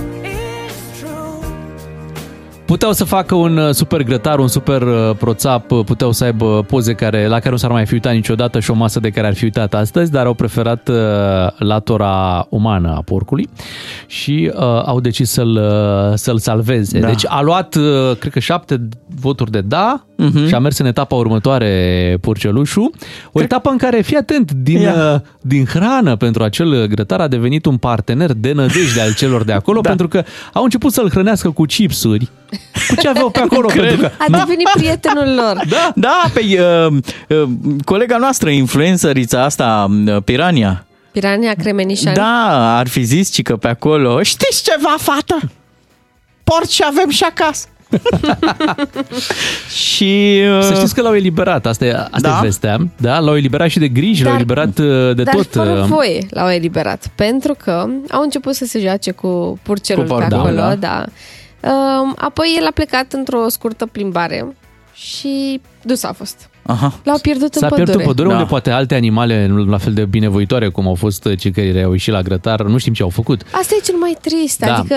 It's true. Puteau să facă un uh, super grătar, un super uh, proțap, uh, puteau să aibă poze care, la care nu s-ar mai fi uitat niciodată și o masă de care ar fi uitat astăzi, dar au preferat uh, latura umană a porcului și uh, au decis să-l, uh, să-l salveze. Da. Deci a luat, uh, cred că șapte voturi de da Mhm. și a mers în etapa următoare purcelușul. O etapă în care, fii atent, din, Ia. uh, din hrană pentru acel grătar a devenit un partener de nădejde al celor de acolo, <laughs> Da. pentru că au început să-l hrănească cu chipsuri, cu ce aveau pe acolo, <laughs> Cred. pentru că A devenit prietenul lor. <laughs> Da, da pe, uh, uh, colega noastră, influențărița asta, uh, Pirania, Pirania Cremenișan. da, ar fi zis ci că pe acolo, știți ceva, fată? Porci avem și acasă. <laughs> și... Uh, Să știți că l-au eliberat, asta e, asta Da? e vestea. Da, l-au eliberat și de griji, l-au Dar- eliberat uh, de Dar tot. fără uh, voie l-au eliberat, pentru că au început să se joace cu purcelul Cu pe porcul, acolo, da. da. Um, apoi el a plecat într-o scurtă plimbare și dus a fost. Aha. L-au pierdut S-a în pierdut pădure. în pădure, Da. unde poate alte animale, nu la fel de binevoitoare cum au fost uh, cei care au ieșit la grătar, nu știm ce au făcut. Asta e cel mai trist, Da. adică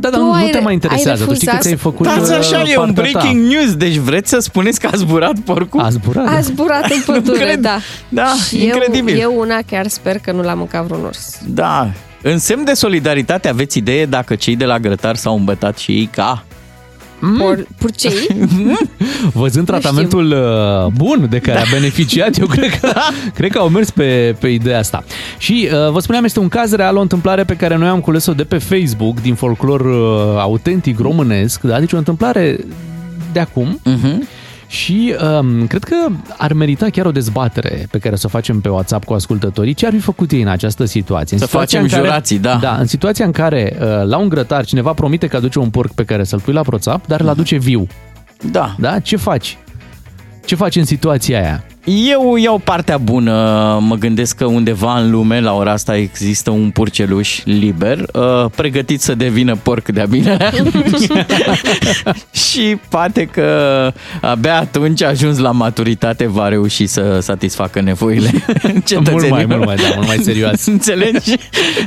Da, dar tu nu, ai, nu te mai interesează. Tu știi că refuzat- ți-ai făcut Dați uh, așa, e un partea ta. breaking news, deci vreți să spuneți că a zburat porcul? A zburat. A zburat în <laughs> pădure, cred. da. Da, Și incredibil. Eu, eu una chiar sper că nu l-a mâncat vreun urs. Da. În semn de solidaritate aveți idee dacă cei de la grătar s-au îmbătat și ei ca? Por, purcei? <laughs> Văzând tratamentul uh, bun de care a beneficiat, eu cred că, <laughs> cred că au mers pe, pe ideea asta. Și uh, vă spuneam, este un caz real, o întâmplare pe care noi am cules-o de pe Facebook, din folclor uh, autentic românesc, da? deci o întâmplare de acum. Uh-huh. Și um, cred că ar merita chiar o dezbatere pe care să o facem pe WhatsApp cu ascultătorii. Ce ar fi făcut ei în această situație? În Să situația facem în care, jurații, da. Da, în situația în care uh, la un grătar cineva promite că aduce un porc pe care să-l pui la proțap, dar îl aduce viu. Da. Da? Ce faci? Ce faci în situația aia? Eu iau partea bună, mă gândesc că undeva în lume la ora asta există un purceluș liber, uh, pregătit să devină porc de-a bine. <laughs> și poate că abia atunci ajuns la maturitate va reuși să satisfacă nevoile cetățenilor. Mult mai, mult mai, da, mult mai serios. <laughs> Înțelegi?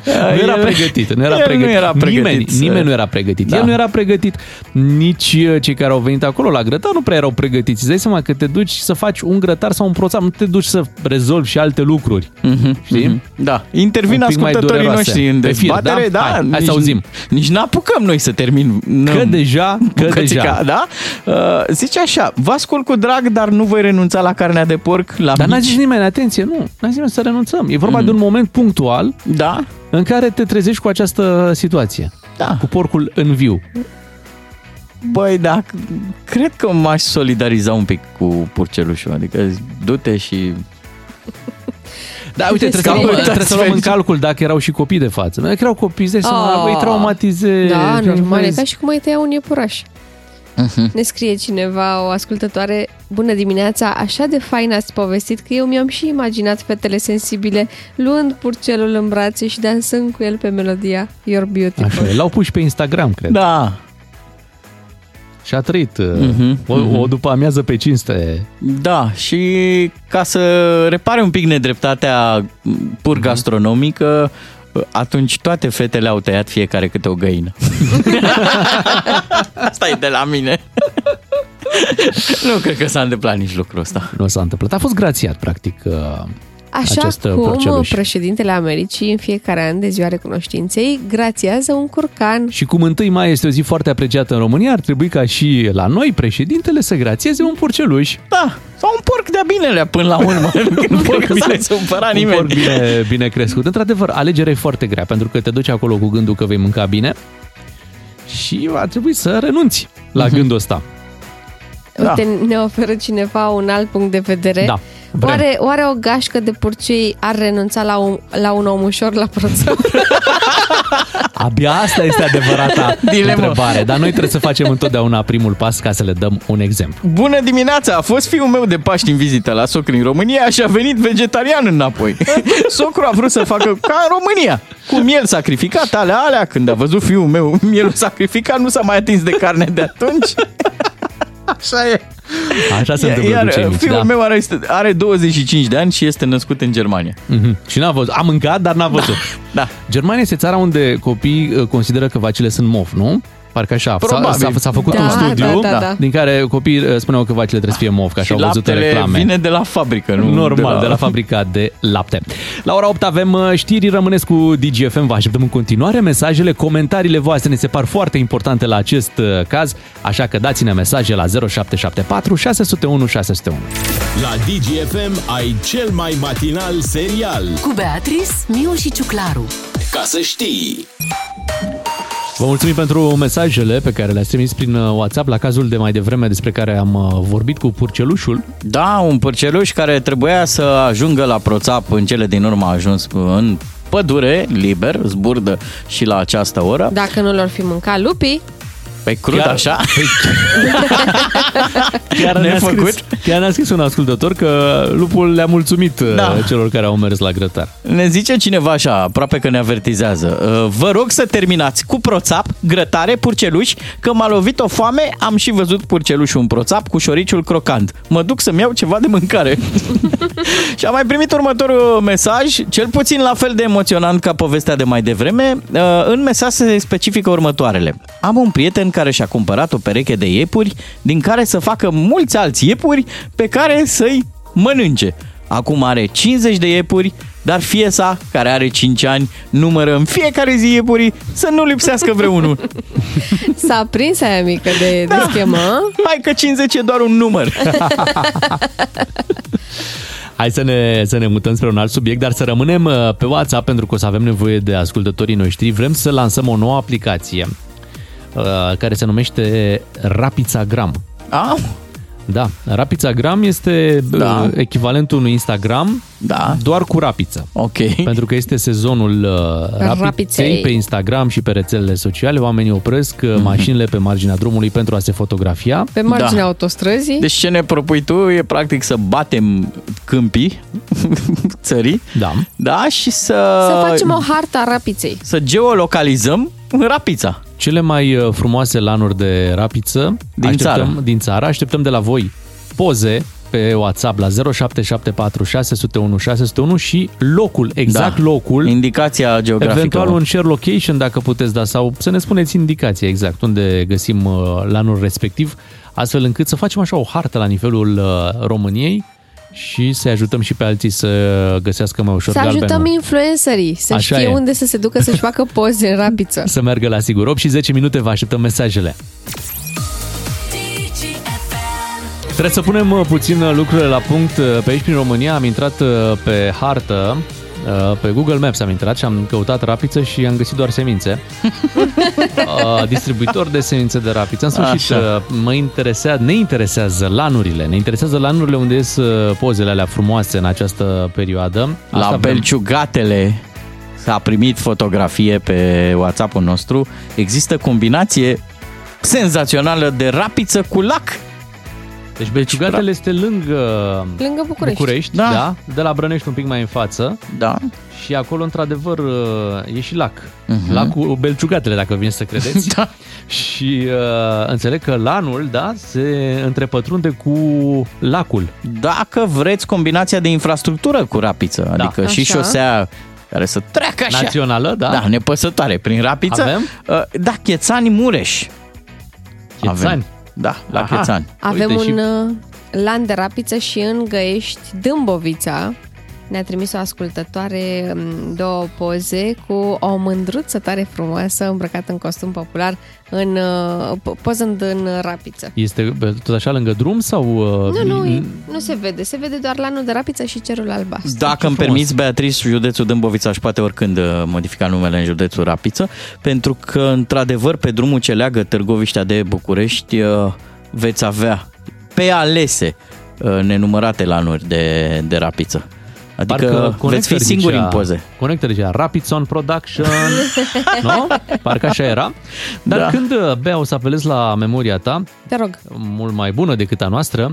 Nu era <laughs> pregătit, nu era El pregătit. Nu era pregătit Nimeni, să- nimeni nu era pregătit. Da. El nu era pregătit. Nici uh, cei care au venit acolo la grătar nu prea erau pregătiți. Îți dai seama că te duci să faci un grătar sau un proțap, nu te duci să rezolvi și alte lucruri. Mhm, Știi? mhm. Da, intervin Un pic mai ascultătorii dureroase. noștri în Pe fir, dezbatere, da? da, Hai, hai nici, să auzim. Nici n-apucăm noi să termin. Că deja, că Bucățica, deja. da? Uh, zice așa, vă ascult cu drag, dar nu voi renunța la carnea de porc, la Dar n-a mici. zis nimeni, atenție, nu, n-a zis nimeni să renunțăm. E vorba de un moment punctual Da, în care te trezești cu această situație. da. Cu porcul în viu. Băi, da, cred că m-aș solidariza un pic cu purcelușul, adică du-te și... Da, uite, trebuie să, Scrie. luăm, trebuie să luăm în Fericit. calcul dacă erau și copii de față. Dacă erau copii, îți dai seama, Oh. îi traumatizezi. Da, normal, e vezi. ca și cum ai tăia un iepuraș. Mhm. Ne scrie cineva, o ascultătoare, bună dimineața, așa de fain ați povestit că eu mi-am și imaginat fetele sensibile luând purcelul în brațe și dansând cu el pe melodia You're Beautiful. Așa e. L-au pus și pe Instagram, cred. Da, Și a trăit Mhm, uh, o, o după amiază pe cinste. da, și ca să repare un pic nedreptatea pur gastronomică, atunci toate fetele au tăiat fiecare câte o găină. <laughs> Asta e de la mine. <laughs> nu cred că s-a întâmplat nici lucrul ăsta. Nu s-a întâmplat. A fost grațiat, practic. Uh, Așa acest, uh, cum purceluș. președintele Americii în fiecare an de ziua recunoștinței grațiază un curcan. Și cum 1 mai este o zi foarte apreciată în România, ar trebui ca și la noi președintele să grațieze un purceluș. Da, sau un porc de-a binelea până la urmă. nu cred că s-a supărat Un nimeni. porc bine, bine crescut. Într-adevăr, alegerea e foarte grea, pentru că te duci acolo cu gândul că vei mânca bine și va trebui să renunți la Mhm. gândul ăsta. Da. Uite, ne oferă cineva un alt punct de vedere. Da, vrem. Oare, oare o gașcă de purcei ar renunța la un, la un om ușor la proțap? <laughs> Abia asta este adevărata <laughs> Dilemă. întrebare, dar noi trebuie să facem întotdeauna primul pas ca să le dăm un exemplu. Bună dimineața! A fost fiul meu de Paști în vizită la socru în România și a venit vegetarian înapoi. <laughs> Socru a vrut să facă ca în România. Cu miel sacrificat, alea, alea. Când a văzut fiul meu mielul sacrificat, nu s-a mai atins de carne de atunci. Așa e. Așa se întâmplă Iar cu cei mici. fiul da. meu are, are 25 de ani și este născut în Germania. Mhm. Și n-a văzut. A mâncat, dar n-a văzut. Da. Germania este țara unde copiii uh, consideră că vacile sunt mof, nu? Parcă așa. S-a, Probabil. s-a, s-a făcut Da, un studiu da, da, da. din care copiii uh, spuneau că vacile trebuie să fie mof, că așa și au văzut în laptele reclame. vine de la fabrică, nu Normal, de la... de la fabrica de lapte. La ora 8 avem uh, știri, rămâneți cu DGFM, vă așteptăm în continuare. Mesajele, comentariile voastre ne se par foarte importante la acest uh, caz, așa că dați-ne mesaje la 0774 601 601. La DGFM ai cel mai matinal serial. Cu Beatrice, Miu și Ciuclaru. Ca să știi! Vă mulțumim pentru mesajele pe care le-ați trimis prin uh, WhatsApp la cazul de mai devreme despre care am uh, vorbit cu Purcelușul. Da, un părceluș care trebuia să ajungă la proțap în cele din urmă a ajuns în pădure, liber, zburdă și la această oră. Dacă nu lor fi mâncat lupii, Pe crud, Chiar- așa? <laughs> Chiar ne-a, Nefăcut? scris, chiar ne-a scris un ascultător că lupul le-a mulțumit da. Da. celor care au mers la grătar. Ne zice cineva așa, aproape că ne avertizează. "Uh, Vă rog să terminați cu proțap, grătare, purceluși, că m-a lovit o foame, am și văzut purcelușul în proțap cu șoriciul crocant. Mă duc să-mi iau ceva de mâncare. <laughs> și am mai primit următorul mesaj, cel puțin la fel de emoționant ca povestea de mai devreme. Uh, În mesaj se specifică următoarele. Am un prieten care și-a cumpărat o pereche de iepuri, din care să facă mulți alți iepuri pe care să-i mănânce. Acum are 50 de iepuri, dar fiesa, care are 5 ani, numără în fiecare zi iepuri să nu lipsească vreunul. <laughs> s-a prins aia mică de, de schemă. Hai că 50 e doar un număr. <laughs> Hai să ne, să ne mutăm spre un alt subiect, dar să rămânem uh, pe WhatsApp pentru că o să avem nevoie de ascultătorii noștri. Vrem să lansăm o nouă aplicație uh, care se numește Rapizagram. Au, Da, Rapizagram este Da. da. echivalentul unui Instagram, Da. doar cu rapiță. ok. Pentru că este sezonul uh, rapiței Rapiței. pe Instagram și pe rețelele sociale. Oamenii opresc Mhm. uh, mașinile pe marginea drumului pentru a se fotografia. Pe marginea Da. autostrăzii. Deci ce ne propui tu e practic să batem câmpii <laughs> țării, Da. da, și să, Să facem o harta a rapiței. să geolocalizăm Rapița. Cele mai uh, frumoase lanuri de rapiță Din așteptăm, țară. din țară. Așteptăm de la voi poze pe WhatsApp la 0774 601 601 și locul, exact Da. locul, Indicația geografică. eventual un share location dacă puteți da sau să ne spuneți indicația exact unde găsim uh, lanul respectiv, astfel încât să facem așa o hartă la nivelul uh, României și să ajutăm și pe alții să găsească mai ușor Să ajutăm galbenul. influencerii să Așa știe e. unde să se ducă să-și facă poze în rapiță. Să meargă la sigur. 8 și 10 minute vă așteptăm mesajele. Trebuie să punem uh, puțin uh, lucrurile la punct uh, pe aici prin România. Am intrat uh, pe hartă, uh, pe Google Maps am intrat și am căutat rapiță și am găsit doar semințe. <laughs> Uh, Distribuitor de semințe de rapiță. În sfârșit, Așa. uh, mă interesează, ne interesează lanurile. Ne interesează lanurile unde ies uh, pozele alea frumoase în această perioadă. La Asta vrem. Belciugatele s-a primit fotografie pe WhatsApp-ul nostru. Există combinație senzațională de rapiță cu lac. Deci Belciugatele este lângă, Lângă București. București, Da. da. da, de la Brănești un pic mai în față Da. și acolo într-adevăr e și lac. Mhm. Uh-huh. Lacul Belciugatele, dacă vine să credeți. <laughs> Da. Și uh, înțeleg că lanul, da, se întrepătrunde cu lacul. Dacă vreți combinația de infrastructură cu rapiță, adică și Așa. șosea care să treacă așa. Națională, da. Da, nepăsătoare prin rapiță. Avem? Uh, Da, Chețani Mureș. Chețani. Avem. Da, la Aha. Chețani. Avem Uite, și- un uh, lan de rapiță și în Găiești, Dâmbovița. Ne-a trimis o ascultătoare um, două poze cu o mândruță tare frumoasă îmbrăcată în costum popular în, uh, po- pozând în rapiță. Este bă, tot așa lângă drum sau... Uh, Nu, nu, nu se vede. Se vede doar lanul de rapiță și cerul albastru. Dacă îmi frumos. permiți, Beatrice, județul Dâmbovița își poate oricând uh, modifica numele în județul Rapiță, pentru că, într-adevăr, pe drumul ce leagă Târgoviștea de București, uh, veți avea pe alese uh, nenumărate lanuri de, de rapiță. Adică veți fi singuri în poze. Conector zicea Rapidson Production, <laughs> nu? Parcă așa era. Dar Da. da. când, uh, Bea, o să apelez la memoria ta, Te rog. mult mai bună decât a noastră.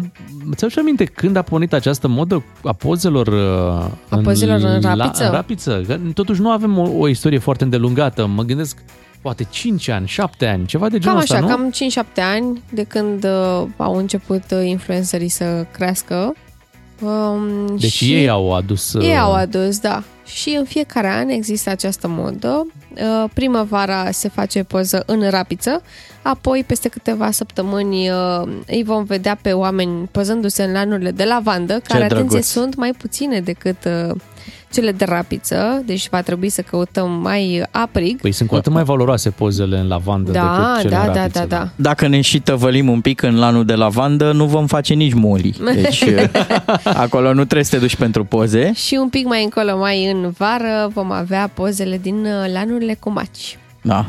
Ți-au aminte când a pornit această modă a pozelor uh, A pozelor în la- rapiță? în rapiță? Că totuși nu avem o, o istorie foarte îndelungată. Mă gândesc poate 5 ani, 7 ani, ceva de Cam genul așa, ăsta, nu? cam 5-7 ani de când uh, au început uh, influencerii să crească. Um, Deci și ei au adus... uh, Ei au adus, da. Și în fiecare an există această modă. Uh, Primăvara se face poză în rapiță, apoi peste câteva săptămâni uh, îi vom vedea pe oameni pozându-se în lanurile de lavandă, care, atenție, drăguț. sunt mai puține decât uh, cele de rapiță, deci va trebui să căutăm mai aprig. Păi sunt cu atât mai valoroase pozele în lavandă Da, decât cele da, în da, rapiță, da, da. Dacă ne și tăvălim un pic în lanul de lavandă, nu vom face nici moli. Deci <laughs> acolo nu trebuie să te duci pentru poze. Și un pic mai încolo, mai în vară, vom avea pozele din uh, lanurile cu maci. Da,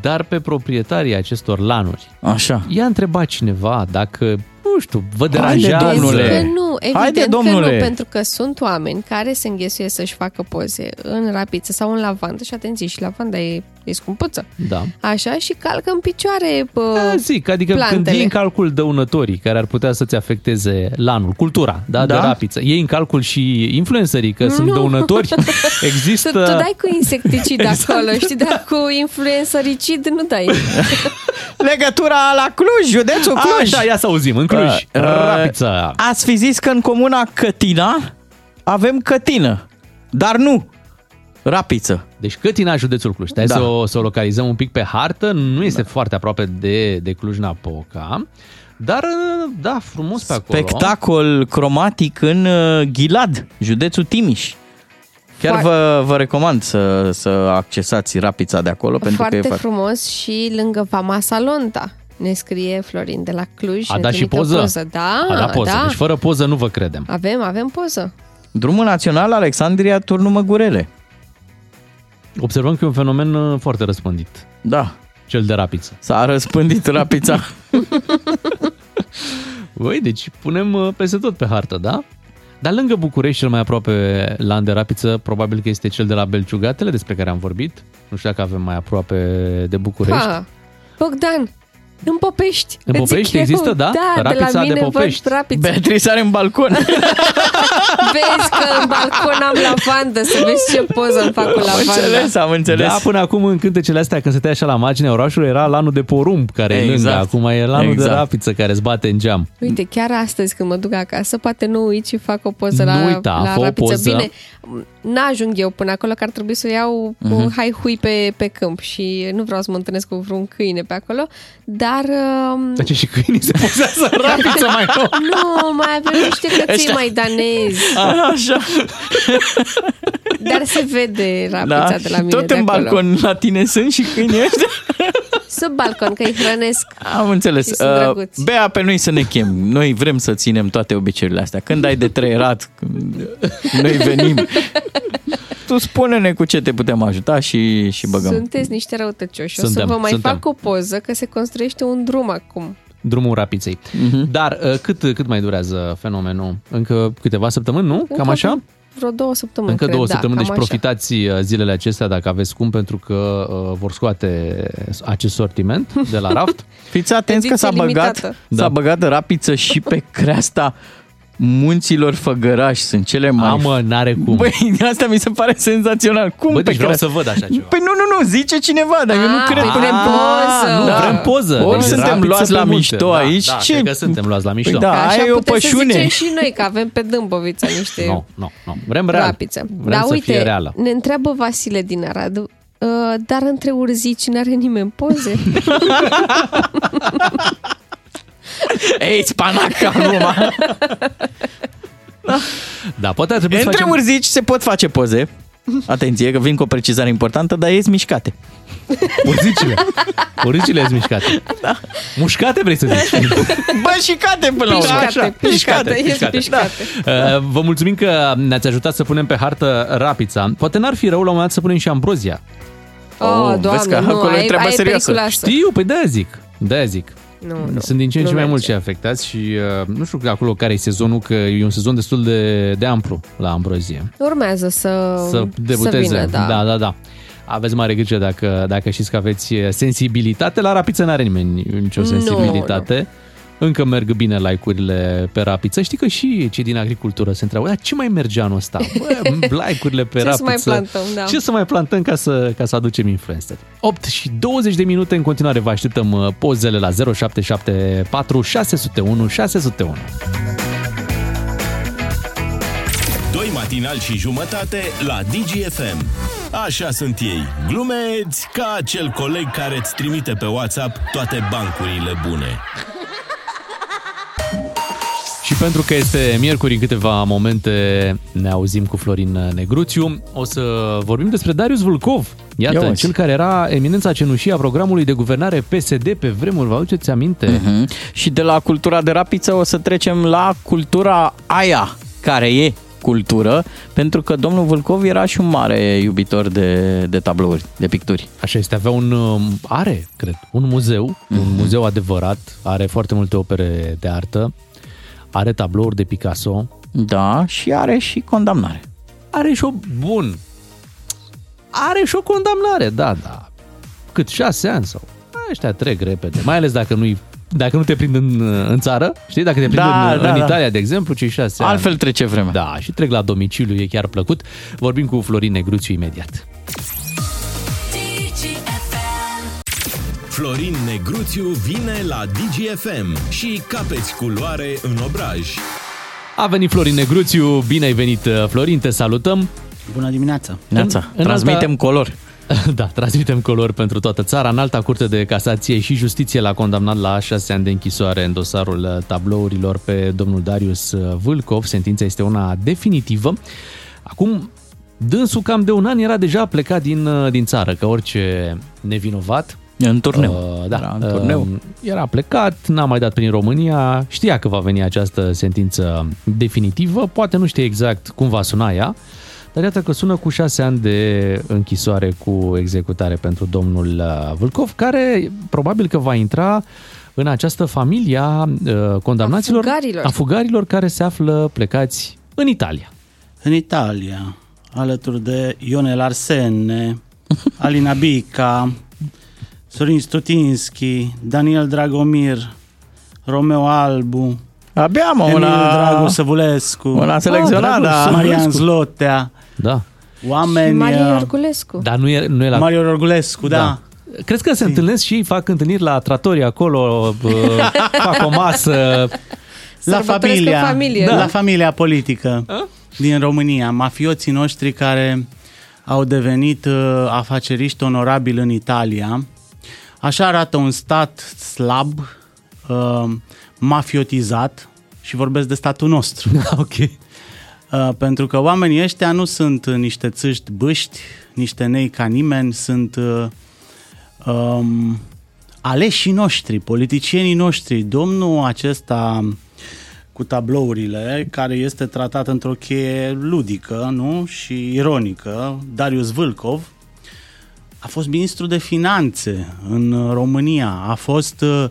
Dar pe proprietarii acestor lanuri, așa. i-a întrebat cineva dacă, nu știu, vă Haide, deranjează... domnule. Că nu, evident Haide, că domnule. nu, pentru că sunt oameni care se înghesuie să-și facă poze în rapiță sau în lavandă și atenție, și lavanda e, e scumpuță. Da. Așa, și calcă în picioare pă, Da, zic, adică când plantele. iei în calcul dăunătorii care ar putea să-ți afecteze lanul, cultura, da, Da? de rapiță, iei în calcul și influencerii, că sunt Nu. dăunători, Tu, <laughs> există... tu dai cu insecticid <laughs> Exact. acolo, știi, dar cu influencericid nu dai. <laughs> Legătura la Cluj, județul Cluj. Așa, ia să auzim, în Cluj, Uh, uh, rapiță. Ați fi zis că în comuna Cătina avem cătină, dar nu rapiță. Deci Cătina, județul Cluj. Stai Da. să, o, să o localizăm un pic pe hartă. Nu este foarte aproape de, de Cluj-Napoca. Dar, da, frumos pe acolo. Spectacol cromatic în uh, Ghilad, județul Timiș. Chiar Foar- vă, vă recomand să, să accesați rapița de acolo pentru Foarte că e foarte... frumos și lângă Vama Salonta. Ne scrie Florin de la Cluj. A ne dat și trimite o poză? poză. Da, A dat poză. da. Deci fără poză nu vă credem. Avem, avem poză. Drumul național Alexandria Turnul Măgurele. Observăm că e un fenomen uh, foarte răspândit. Da, Cel de rapiță. s-a răspândit rapița. <laughs> Băi, deci punem uh, peste tot pe hartă, da? Dar lângă București, cel mai aproape lan de rapiță, probabil că este cel de la Belciugatele, despre care am vorbit. Nu știu dacă avem mai aproape de București. Ha, Bogdan, în Popești. În îți zic Popești eu. există, da? Da, de Rapița la de mine Popești. văd rapița. Beatrice are în balcon. <laughs> Vezi că în balcon am lavandă, să vezi ce poză îmi fac cu am lavanda. înțeles, am înțeles. Da, până acum în cântecele astea, când stătea așa la marginea orașului, era lanul de porumb care e Exact. lângă. Acum e lanul Exact. de rapiță care îți bate în geam. Uite, chiar astăzi când mă duc acasă, poate nu uit și fac o poză Nu la, uita, la fă o rapiță. poză. Bine, n-ajung eu până acolo, că ar trebui să iau Mhm. un hai hui pe, pe câmp și nu vreau să mă întâlnesc cu vreun câine pe acolo, dar... um, Deci și câinii se pozează <laughs> în rapiță mai <laughs> nou. Nu, mai avem niște căței Ăștia- maidanezi, Așa. dar se vede rapița Da, de la și mine tot de în acolo. balcon la tine sunt și câinii ăștia. <laughs> Sub balcon, că îi hrănesc. Am înțeles. Și sunt Uh, drăguți. Bea pe noi să ne chem. Noi vrem să ținem toate obiceiurile astea. Când ai de trăierat, când noi venim. Tu spune-ne cu ce te putem ajuta și, și băgăm. Sunteți niște răutăcioși. O Suntem, să vă mai suntem. fac o poză, că se construiește un drum acum. Drumul rapiței. Mhm. Dar uh, cât, cât mai durează fenomenul? Încă câteva săptămâni, nu? Cam Încă așa? Vreo două săptămâni, Încă cred, două da, săptămâni, cam deci așa. profitați uh, zilele acestea dacă aveți cum, pentru că uh, vor scoate acest sortiment de la raft. Fiți atenți că Ediție s-a băgat, limitată. s-a Da. băgat rapiță și pe creasta munților Făgărași. Sunt cele mai... A, mă, n-are cum. Băi, asta mi se pare senzațional. Cum Bă, pe deci vreau creasta? să văd așa ceva. Păi nu, nu, nu, zice cineva, dar eu nu Ah, cred. păi vrem Ah, poză. Nu, Da. vrem poză. Ori Deci suntem rapiță luați pe la munte. mișto da, aici, Da, ce- cred că suntem luați la mișto. Păi da, Că așa aia e o putem să pășune. zicem și noi, că avem pe Dâmbovița niște Nu, nu, nu. Vrem real. rapiță. Vrem da, să uite, fie reală. ne întreabă Vasile din Arad, uh, dar între urzici n-are nimeni poze? <laughs> Ei, spanaca acum. Da, poate ar trebui să Între facem... urzici se pot face poze. Atenție că vin cu o precizare importantă, dar ies mișcate. Urzicile. Urzicile sunt mișcate. Da. Mușcate vrei să zici? Bă, și cate până la urmă. Pișcate, pișcate, ies pișcate. Uh, Vă mulțumim că ne-ați ajutat să punem pe hartă rapița. Poate n-ar fi rău la un moment dat să punem și ambrozia. Oh, Oh, vezi doamne, că nu, acolo e ai, treaba ai serioasă. periculoasă. Știu, păi de-aia zic. De-aia zic. Nu, nu, Sunt din ce în nu ce mai merge. mulți cei afectați și uh, nu știu acolo care e sezonul, că e un sezon destul de, de amplu la ambrozie. Urmează să, Să debuteze. să vină, da. da, da. da. Aveți mare grijă dacă, dacă știți că aveți sensibilitate. La rapiță n-are nimeni nicio Nu, sensibilitate. Încă merg bine like-urile pe rapiță. Știi că și cei din agricultură se întreabă, "Dar ce mai merge anul ăsta? Bă, <laughs> like-urile pe Ce să rapiță. mai plantăm, da. Ce să mai plantăm ca să, ca să aducem influencer? 8 și 20 de minute în continuare vă așteptăm uh, pozele la 0774 601 601. Doi matinali și jumătate la DGFM. Așa sunt ei, glumeți ca acel coleg care îți trimite pe WhatsApp toate bancurile bune. Și pentru că este miercuri în câteva momente ne auzim cu Florin Negruțiu, o să vorbim despre Darius Vulcov. Ia Iată, uite. cel care era eminența cenușie a programului de guvernare PSD pe vremuri, vă aduceți aminte? Mhm. Și de la cultura de rapiță o să trecem la cultura aia, care e cultură, pentru că domnul Vâlcov era și un mare iubitor de, de tablouri, de picturi. Așa este, avea un, um, are, cred, un muzeu, un Mhm. muzeu adevărat, are foarte multe opere de artă, are tablouri de Picasso, Da, și are și condamnare. are și o, bun, are și o condamnare, da, da, cât șase ani sau, ăștia trec repede, mai ales dacă nu dacă nu te prind în, în țară, știi, dacă te prind Da, în, da, în da. Italia, de exemplu, cei șase ani. Altfel trece vremea. Da, și trec la domiciliu, e chiar plăcut. Vorbim cu Florin Negruțiu imediat. Florin Negruțiu vine la DGFM și capeți culoare în obraj. A venit Florin Negruțiu, bine ai venit, Florin, te salutăm. Bună dimineața! Neața, în transmitem alta- color. <laughs> Da, transmitem color pentru toată țara. În alta curte de casație și justiție l-a condamnat la șase ani de închisoare în dosarul uh, tablourilor pe domnul Darius uh, Vâlcov. Sentința este una definitivă. Acum, dânsul cam de un an era deja plecat din, uh, din țară, că orice nevinovat În turneu. Uh, da, Era în turneu. Uh, era plecat, n-a mai dat prin România, știa că va veni această sentință definitivă, poate nu știe exact cum va suna ea, dar iată că sună cu șase ani de închisoare cu executare pentru domnul uh, Vâlcov, care probabil că va intra în această familie a uh, condamnaților, A fugarilor. a fugarilor care se află plecați în Italia. În Italia, alături de Ionel Arsene, Alina Bica, Sorin Stutinski, Daniel Dragomir, Romeo Albu, Abia, mă, Emil una... Dragu Săvulescu, una selecționată, Ah, Dragoș da. Marian Săvulescu. Zlotea, Da. Și oameni... Maria uh, Iorculescu. Dar nu e, nu e la... Mario Orgulescu, da. Crezi că se întâlnesc și fac întâlniri la tratorii acolo, bă, <laughs> fac o masă, La Sărbătoresc familia, în familie, da. nu? la familia politică din România, mafioții noștri care au devenit uh, afaceriști onorabili în Italia. Așa arată un stat slab, uh, mafiotizat și vorbesc de statul nostru. <laughs> ok. Uh, pentru că oamenii ăștia nu sunt uh, niște țâști bâști, niște nei ca nimeni, sunt uh, um, aleșii noștri, politicienii noștri. Domnul acesta cu tablourile, care este tratat într-o cheie ludică nu? și ironică, Darius Vâlcov, a fost ministru de finanțe în uh, România, a fost uh,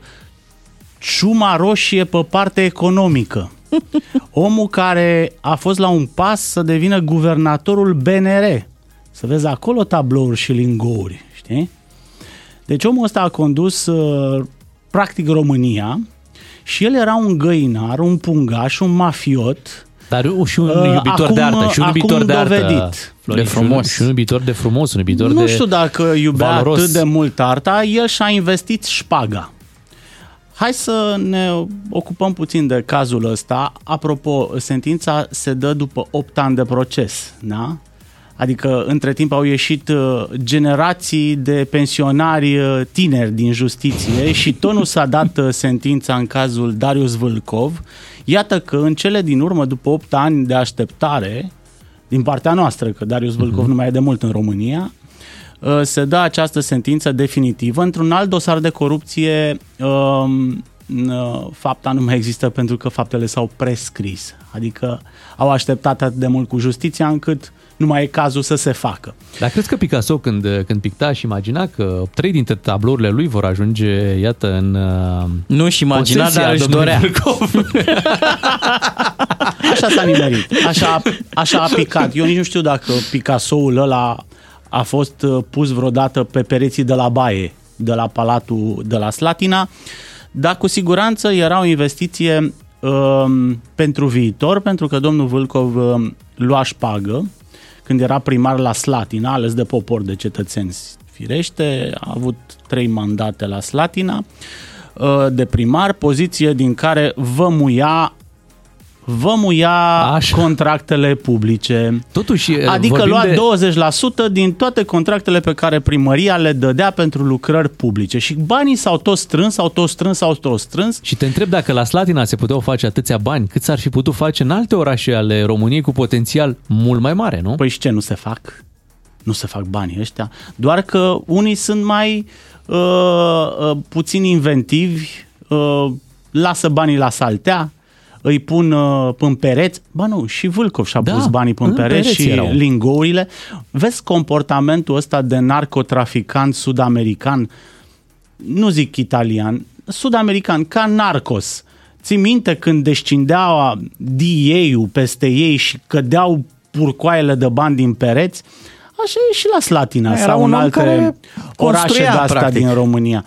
ciuma roșie pe partea economică. <laughs> Omul care a fost la un pas să devină guvernatorul BNR. Să vezi acolo tablouri și lingouri, știi? Deci omul ăsta a condus uh, practic România și el era un găinar, un pungaș, un mafiot. Dar și un Uh, iubitor acum- de artă, și un acum iubitor de artă. dovedit. Florin, De și un- frumos. Și un iubitor de frumos, un iubitor nu de știu dacă iubea valoros. atât de mult arta, el și-a investit șpaga. Hai să ne ocupăm puțin de cazul ăsta. Apropo, sentința se dă după 8 ani de proces, da? Adică, între timp, au ieșit uh, generații de pensionari uh, tineri din justiție și tot nu s-a dat uh, sentința în cazul Darius Vâlcov. Iată că, în cele din urmă, după 8 ani de așteptare, din partea noastră, că Darius Vâlcov nu mai e de mult în România, uh, se dă această sentință definitivă. Într-un alt dosar de corupție, um, uh, fapta nu mai există pentru că faptele s-au prescris. Adică au așteptat atât de mult cu justiția încât nu mai e cazul să se facă. Dar crezi că Picasso când, când picta și imagina că trei dintre tablourile lui vor ajunge, iată, în uh, Nu și imagina, posesia dar își domnului dorea. Vâlcov? <laughs> Așa s-a nimerit, așa, așa a picat. Eu nici nu știu dacă Picasso-ul ăla a fost uh, pus vreodată pe pereții de la baie, de la palatul de la Slatina, dar cu siguranță era o investiție um, pentru viitor, pentru că domnul Vâlcov um, lua șpagă când era primar la Slatina, ales de popor de cetățeni firește, a avut trei mandate la Slatina uh, de primar, poziție din care vă muia vă muia Așa. contractele publice. Totuși, Adică vorbim lua de- 20% din toate contractele pe care primăria le dădea pentru lucrări publice. Și banii s-au tot strâns, s-au tot strâns, s-au tot strâns. Și te întreb dacă la Slatina se puteau face atâția bani, cât s-ar fi putut face în alte orașe ale României cu potențial mult mai mare, nu? Păi și ce, nu se fac? Nu se fac banii ăștia. Doar că unii sunt mai uh, uh, puțin inventivi, uh, lasă banii la saltea, îi pun uh, în pereți. Ba nu, și Vâlcov și-a Da, pus banii pe în pereți pereți și erau. lingourile. Vezi comportamentul ăsta de narcotraficant sud-american, nu zic italian, sud-american, ca narcos. Ții minte când descindea DEA-ul peste ei și cădeau purcoaiele de bani din pereți? Așa e și la Slatina Era sau un în om alte care orașe construia, de-astea practic. din România.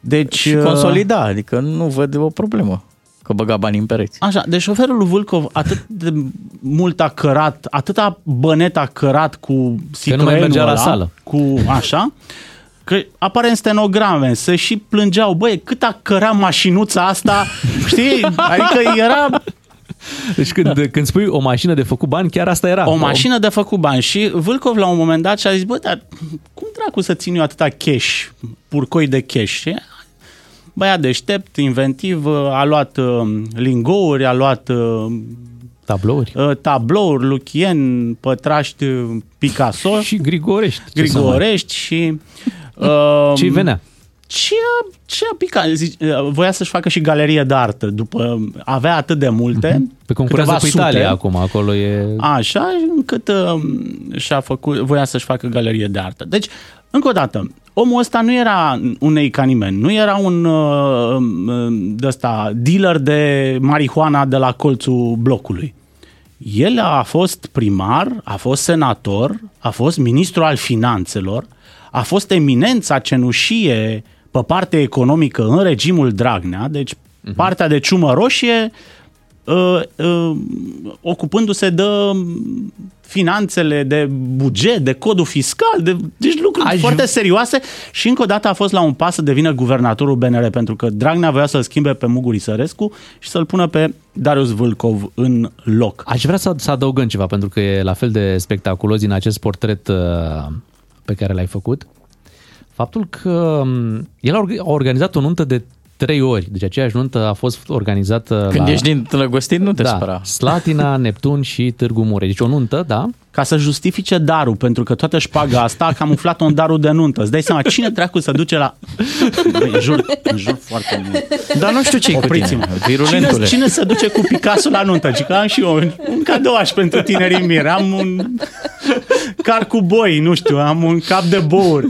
Deci, Și uh, consolida, adică nu văd o problemă că băga bani în pereți. Așa, deci șoferul lui Vâlcov atât de mult a cărat, atâta bănet a cărat cu Că nu mai Citroenul mergea la ăla, sală. Cu așa, că apare în stenograme, să și plângeau, băi, cât a cărat mașinuța asta, <laughs> știi? Adică era Deci când, când spui o mașină de făcut bani, chiar asta era. o mașină de făcut bani și Vâlcov la un moment dat și-a zis, bă, dar cum dracu să țin eu atâta cash, purcoi de cash? Și Băiat deștept, inventiv, a luat uh, lingouri, a luat uh, Tablouri. uh, tablouri, Luchien, Pătraști, uh, Picasso, <laughs> Și Grigorești. Ce să mai- Grigorești și... Uh, <laughs> Ce-i venea? Ce a, ce a picat? Zic, uh, Voia să-și facă și galerie de artă. După, avea atât de multe. Pe concurează câteva cu Italia sute. acum, acolo e... Așa, încât uh, și-a făcut, voia să-și facă galerie de artă. Deci, încă o dată, omul ăsta nu era un ei ca nimeni, nu era un uh, uh, de ăsta, dealer de marihuana de la colțul blocului. El a fost primar, a fost senator, a fost ministru al finanțelor, a fost eminența cenușie pe partea economică în regimul Dragnea, deci uh-huh. partea de ciumă roșie uh, uh, ocupându-se de finanțele, de buget, de codul fiscal, de, deci lucruri Aș- Aș... foarte serioase și încă o dată a fost la un pas să devină guvernatorul BNR pentru că Dragnea voia să-l schimbe pe Muguri Sărescu și să-l pună pe Darius Vâlcov în loc. Aș vrea să, să adăugăm ceva, pentru că e la fel de spectaculos din acest portret uh, pe care l-ai făcut. Faptul că um, el a org- a organizat o nuntă de trei ori, deci aceeași nuntă a fost organizată Când la... ești din Tălăgostit, nu te da, spera. Slatina, <laughs> Neptun și Târgu Mureș. Deci o nuntă, da? Ca să justifice darul, pentru că toată șpaga asta a camuflat-o în darul de nuntă. Îți dai seama, cine dracu se duce la... Băi, în jur, în jur foarte mult. Dar nu știu ce cu Opriți-mă. tine, virulentule. Cine, cine se duce cu Picasso la nuntă? Ci că am și eu un, un cadouaș pentru tinerii miri. Am un car cu boi, nu știu, am un cap de bour.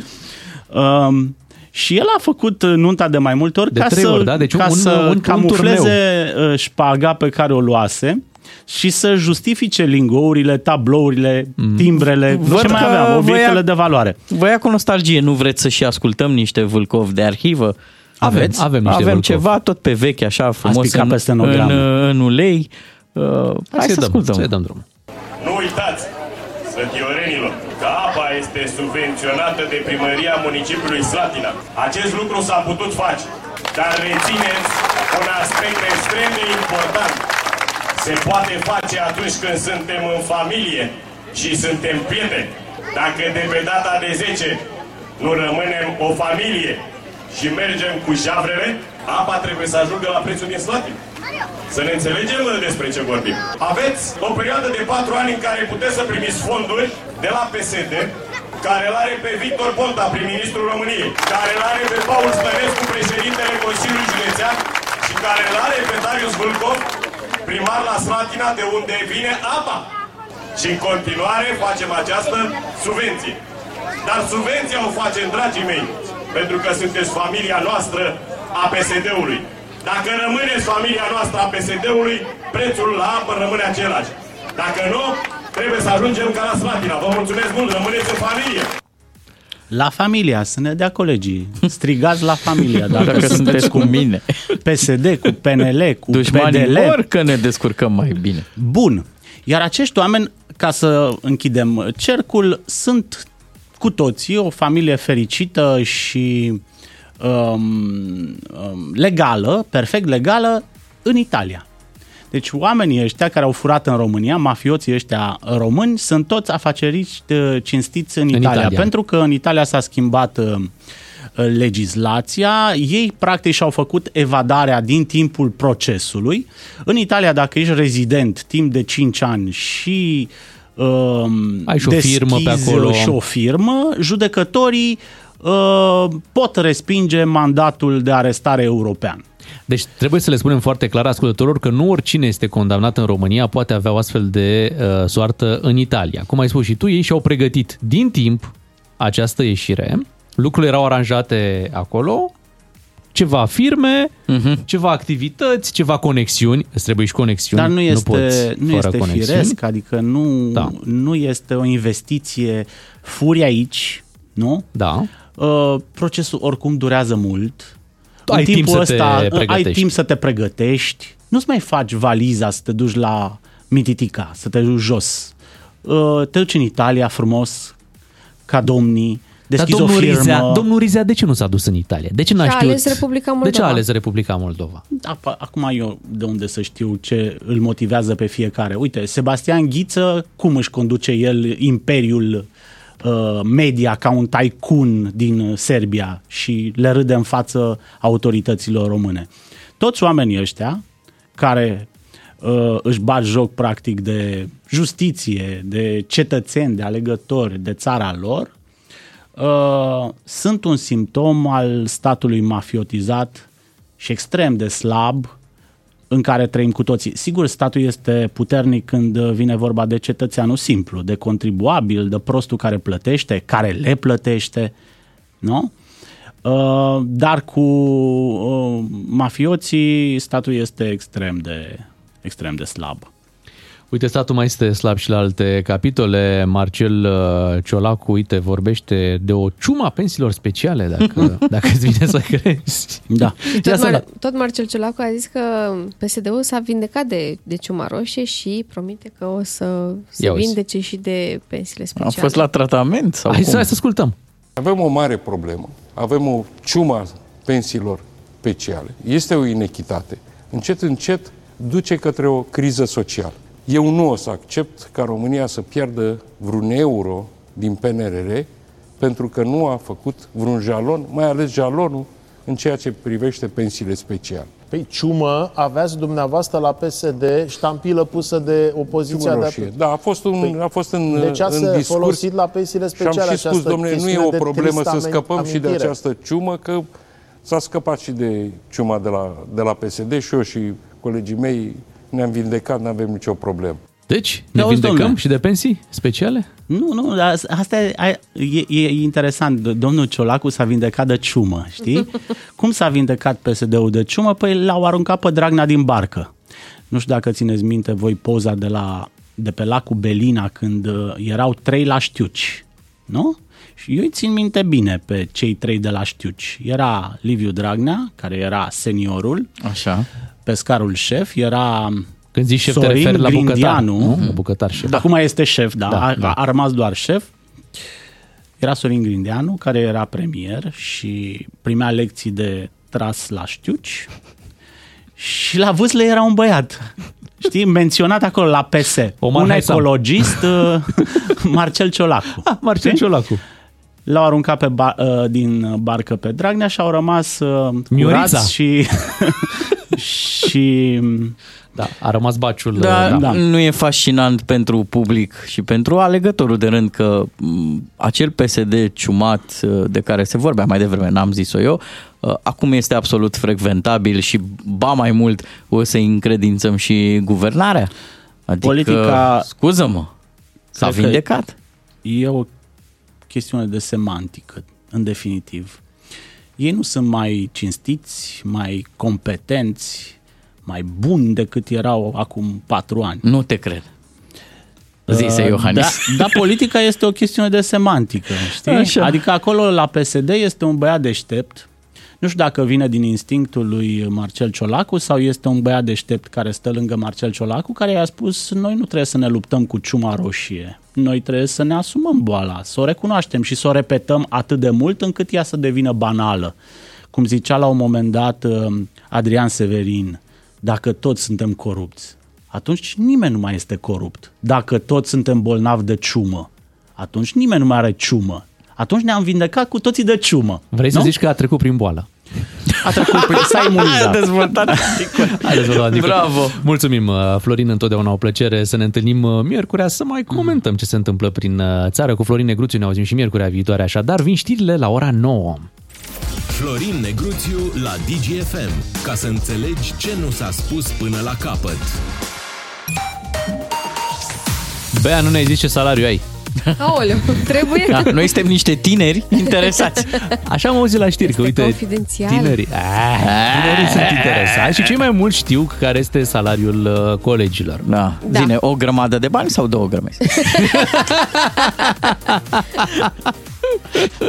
Um, și el a făcut nunta de mai multe ori De ca trei să, ori, da? Deci ca un- să un- un camufleze uh, șpaga pe care o luase și să justifice lingourile, tablourile, timbrele, Văd ce mai că avea, obiectele voia- de valoare. Voia cu nostalgie, nu vreți să și ascultăm niște Vâlcov de arhivă? Avem, Aveți? avem niște avem Vâlcov. ceva tot pe vechi, așa frumos, picat în, pe stenogramă. în, în ulei. Uh, hai să-i să dăm, ascultăm. să-i dăm drumul. Nu uitați, sfătiorenilor, că apa este subvenționată de primăria municipiului Slatina. Acest lucru s-a putut face, dar rețineți un aspect extrem de important. Se poate face atunci când suntem în familie și suntem prieteni. Dacă de pe data de 10 nu rămânem o familie și mergem cu javrele, apa trebuie să ajungă la prețul din Slatina. Să ne înțelegem despre ce vorbim. Aveți o perioadă de patru ani în care puteți să primiți fonduri de la PSD, care îl are pe Victor Ponta, prim-ministrul României, care îl are pe Paul Stănescu, președintele Consiliului Județean și care îl are pe Darius Vâlcov, primar la Slatina, de unde vine apa. Și în continuare facem această subvenție. Dar subvenția o facem, dragii mei, pentru că sunteți familia noastră a PSD-ului. Dacă rămâneți familia noastră a PSD-ului, prețul la apă rămâne același. Dacă nu, trebuie să ajungem ca la Slatina. Vă mulțumesc mult, rămâneți în familie. La familia, să ne dea colegii. Strigați la familia. Dacă, Dacă sunteți cu mine. PSD, cu PNL, cu Dușmanii PDL. vor că ne descurcăm mai bine. Bun. Iar acești oameni, ca să închidem cercul, sunt cu toții o familie fericită și um, um, legală, perfect legală, în Italia. Deci oamenii ăștia care au furat în România, mafioții ăștia români, sunt toți afaceriști uh, cinstiți în, În Italia, Italia. Pentru că în Italia s-a schimbat uh, uh, legislația, ei practic și-au făcut evadarea din timpul procesului. În Italia, dacă ești rezident timp de 5 ani și um, Ai și o firmă pe deschizi acolo. și o firmă, judecătorii uh, pot respinge mandatul de arestare european. Deci trebuie să le spunem foarte clar ascultătorilor că nu oricine este condamnat în România poate avea o astfel de uh, soartă în Italia. Cum ai spus și tu, ei și-au pregătit din timp această ieșire. Lucrurile erau aranjate acolo, ceva firme, uh-huh. ceva activități, ceva conexiuni. Îți trebuie și conexiuni. Dar nu este, nu, poți nu fără este conexiuni. firesc, adică nu, Da. da. nu este o investiție furi aici, nu? Da. Uh, procesul oricum durează mult. Tu ai În timp timpul să te ăsta, ai pregătești. timp să te pregătești. Nu-ți mai faci valiza să te duci la Mititica, să te duci jos. Uh, te duci în Italia frumos, ca domnii, Dar deschizi domnul o firmă. Rizea, domnul Rizea de ce nu s-a dus în Italia? De ce n-a Și-a știut? ales Republica De ce a Moldova. ales Republica Moldova? Da, pa- acum eu de unde să știu ce îl motivează pe fiecare. Uite, Sebastian Ghiță, cum își conduce el imperiul uh, media ca un tycoon din Serbia și le râde în față autorităților române. Toți oamenii ăștia care uh, își bat joc practic de justiție, de cetățeni, de alegători, de țara lor, uh, sunt un simptom al statului mafiotizat și extrem de slab în care trăim cu toții. Sigur, statul este puternic când vine vorba de cetățeanul simplu, de contribuabil, de prostul care plătește, care le plătește, nu? Uh, dar cu uh, mafioții statul este extrem de, extrem de slab. Uite, statul mai este slab și la alte capitole. Marcel uh, Ciolacu, uite, vorbește de o ciuma pensiilor speciale, dacă, <laughs> dacă îți vine să crezi. Da. Tot, Mar- tot Marcel Ciolacu a zis că PSD-ul s-a vindecat de, de ciuma roșie și promite că o să se Ia uzi. vindece și de pensiile A speciale. fost la tratament? Sau Hai cum? să, hai să ascultăm. Avem o mare problemă. Avem o ciumă pensiilor speciale. Este o inechitate. Încet, încet duce către o criză socială. Eu nu o să accept ca România să pierdă vreun euro din PNRR pentru că nu a făcut vreun jalon, mai ales jalonul în ceea ce privește pensiile speciale. Păi ciumă aveați dumneavoastră la PSD ștampilă pusă de opoziția Ciumă de roșie. atunci. Da, a fost, un, Păi, a fost în, de ce ați în discurs. folosit la pensiile Și am speciale și spus, această domnule, nu e chestiune o de problemă tristă să scăpăm și de amintire? această ciumă, că s-a scăpat și de ciuma de la, de la PSD și eu și colegii mei ne-am vindecat, nu avem nicio problemă. Deci, ne Auzi, vindecăm domnule. și de pensii speciale? Nu, nu, dar asta e, e, e interesant. Domnul Ciolacu s-a vindecat de ciumă, știi? <laughs> Cum s-a vindecat PSD-ul de ciumă? Păi l-au aruncat pe Dragnea din barcă. Nu știu dacă țineți minte voi poza de, la, de pe lacul Belina când uh, erau trei la știuci, nu? Și eu îi țin minte bine pe cei trei de la știuci. Era Liviu Dragnea, care era seniorul, Așa. Pescarul șef, era Când zici șef, te Sorin referi la bucătar, Grindeanu. nu? La bucătar șef. Da. Acum este șef, da, Da, da, a, da. a rămas doar șef. Era Sorin Grindeanu, care era premier și primea lecții de tras la știuci. Și la vâsle era un băiat. Știi, menționat acolo la PS. Omar un Haisam. ecologist, <laughs> uh, Marcel Ciolacu. Ah, Marcel Știi? Ciolacu. L-au aruncat pe ba- uh, din barcă pe Dragnea și au rămas uh, Miorița. curați și... <laughs> și Da, a rămas baciul. Da, uh, da. nu e fascinant pentru public și pentru alegătorul de rând că m, acel PSD ciumat uh, de care se vorbea mai devreme, n-am zis-o eu, uh, acum este absolut frecventabil și ba mai mult o să încredințăm și guvernarea. Adică, Politica- scuză-mă, s-a Cred că vindecat. E o chestiune de semantică, în definitiv. Ei nu sunt mai cinstiți, mai competenți, mai buni decât erau acum patru ani. Nu te cred. Zise Uh, Iohannis. Da, da, politica este o chestiune de semantică, știi? Așa. Adică acolo la PSD este un băiat deștept, nu știu dacă vine din instinctul lui Marcel Ciolacu sau este un băiat deștept care stă lângă Marcel Ciolacu care i-a spus noi nu trebuie să ne luptăm cu ciuma roșie, noi trebuie să ne asumăm boala, să o recunoaștem și să o repetăm atât de mult încât ea să devină banală. Cum zicea la un moment dat uh, Adrian Severin, dacă toți suntem corupți, atunci nimeni nu mai este corupt. Dacă toți suntem bolnavi de ciumă, atunci nimeni nu mai are ciumă. Atunci ne-am vindecat cu toții de ciumă. Vrei să nu? zici că a trecut prin boală? A trecut prin... S-a imunizat. dezvoltat. Haideți să luăm, Nicu. Bravo. Mulțumim, uh, Florin, întotdeauna o plăcere să ne întâlnim uh, miercurea să mai comentăm ce se întâmplă prin uh, țară cu Florin Negruțiu. Ne auzim și miercurea viitoare, așadar vin știrile la ora 9. Florin Negruțiu la DGFM, ca să înțelegi ce nu s-a spus până la capăt. Bea, nu ne-ai zis ce salariu ai. Aoleu, trebuie? Da, noi suntem niște tineri interesați. Așa am auzit la știri, că uite, confidențial. tinerii, ah, tinerii sunt interesați și cei mai mulți știu care este salariul uh, colegilor. Da. Da. Zine, o grămadă de bani sau două grămezi? <laughs>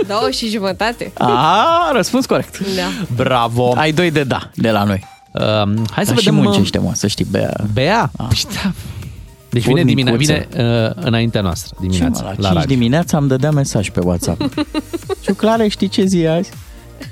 Două și jumătate. A, răspuns corect. Da. Bravo! Ai doi de da de la noi. Uh, hai să Dar și vedem... uh, muncește, mă, să știi, Bea. Bea? Păi da. Deci vine, dimine- Furnicuțe. vine uh, înaintea noastră, Ce, dimineața, mă, la, la 5 radio. dimineața am dădea mesaj pe WhatsApp. <laughs> Și Clare, știi ce zi e azi?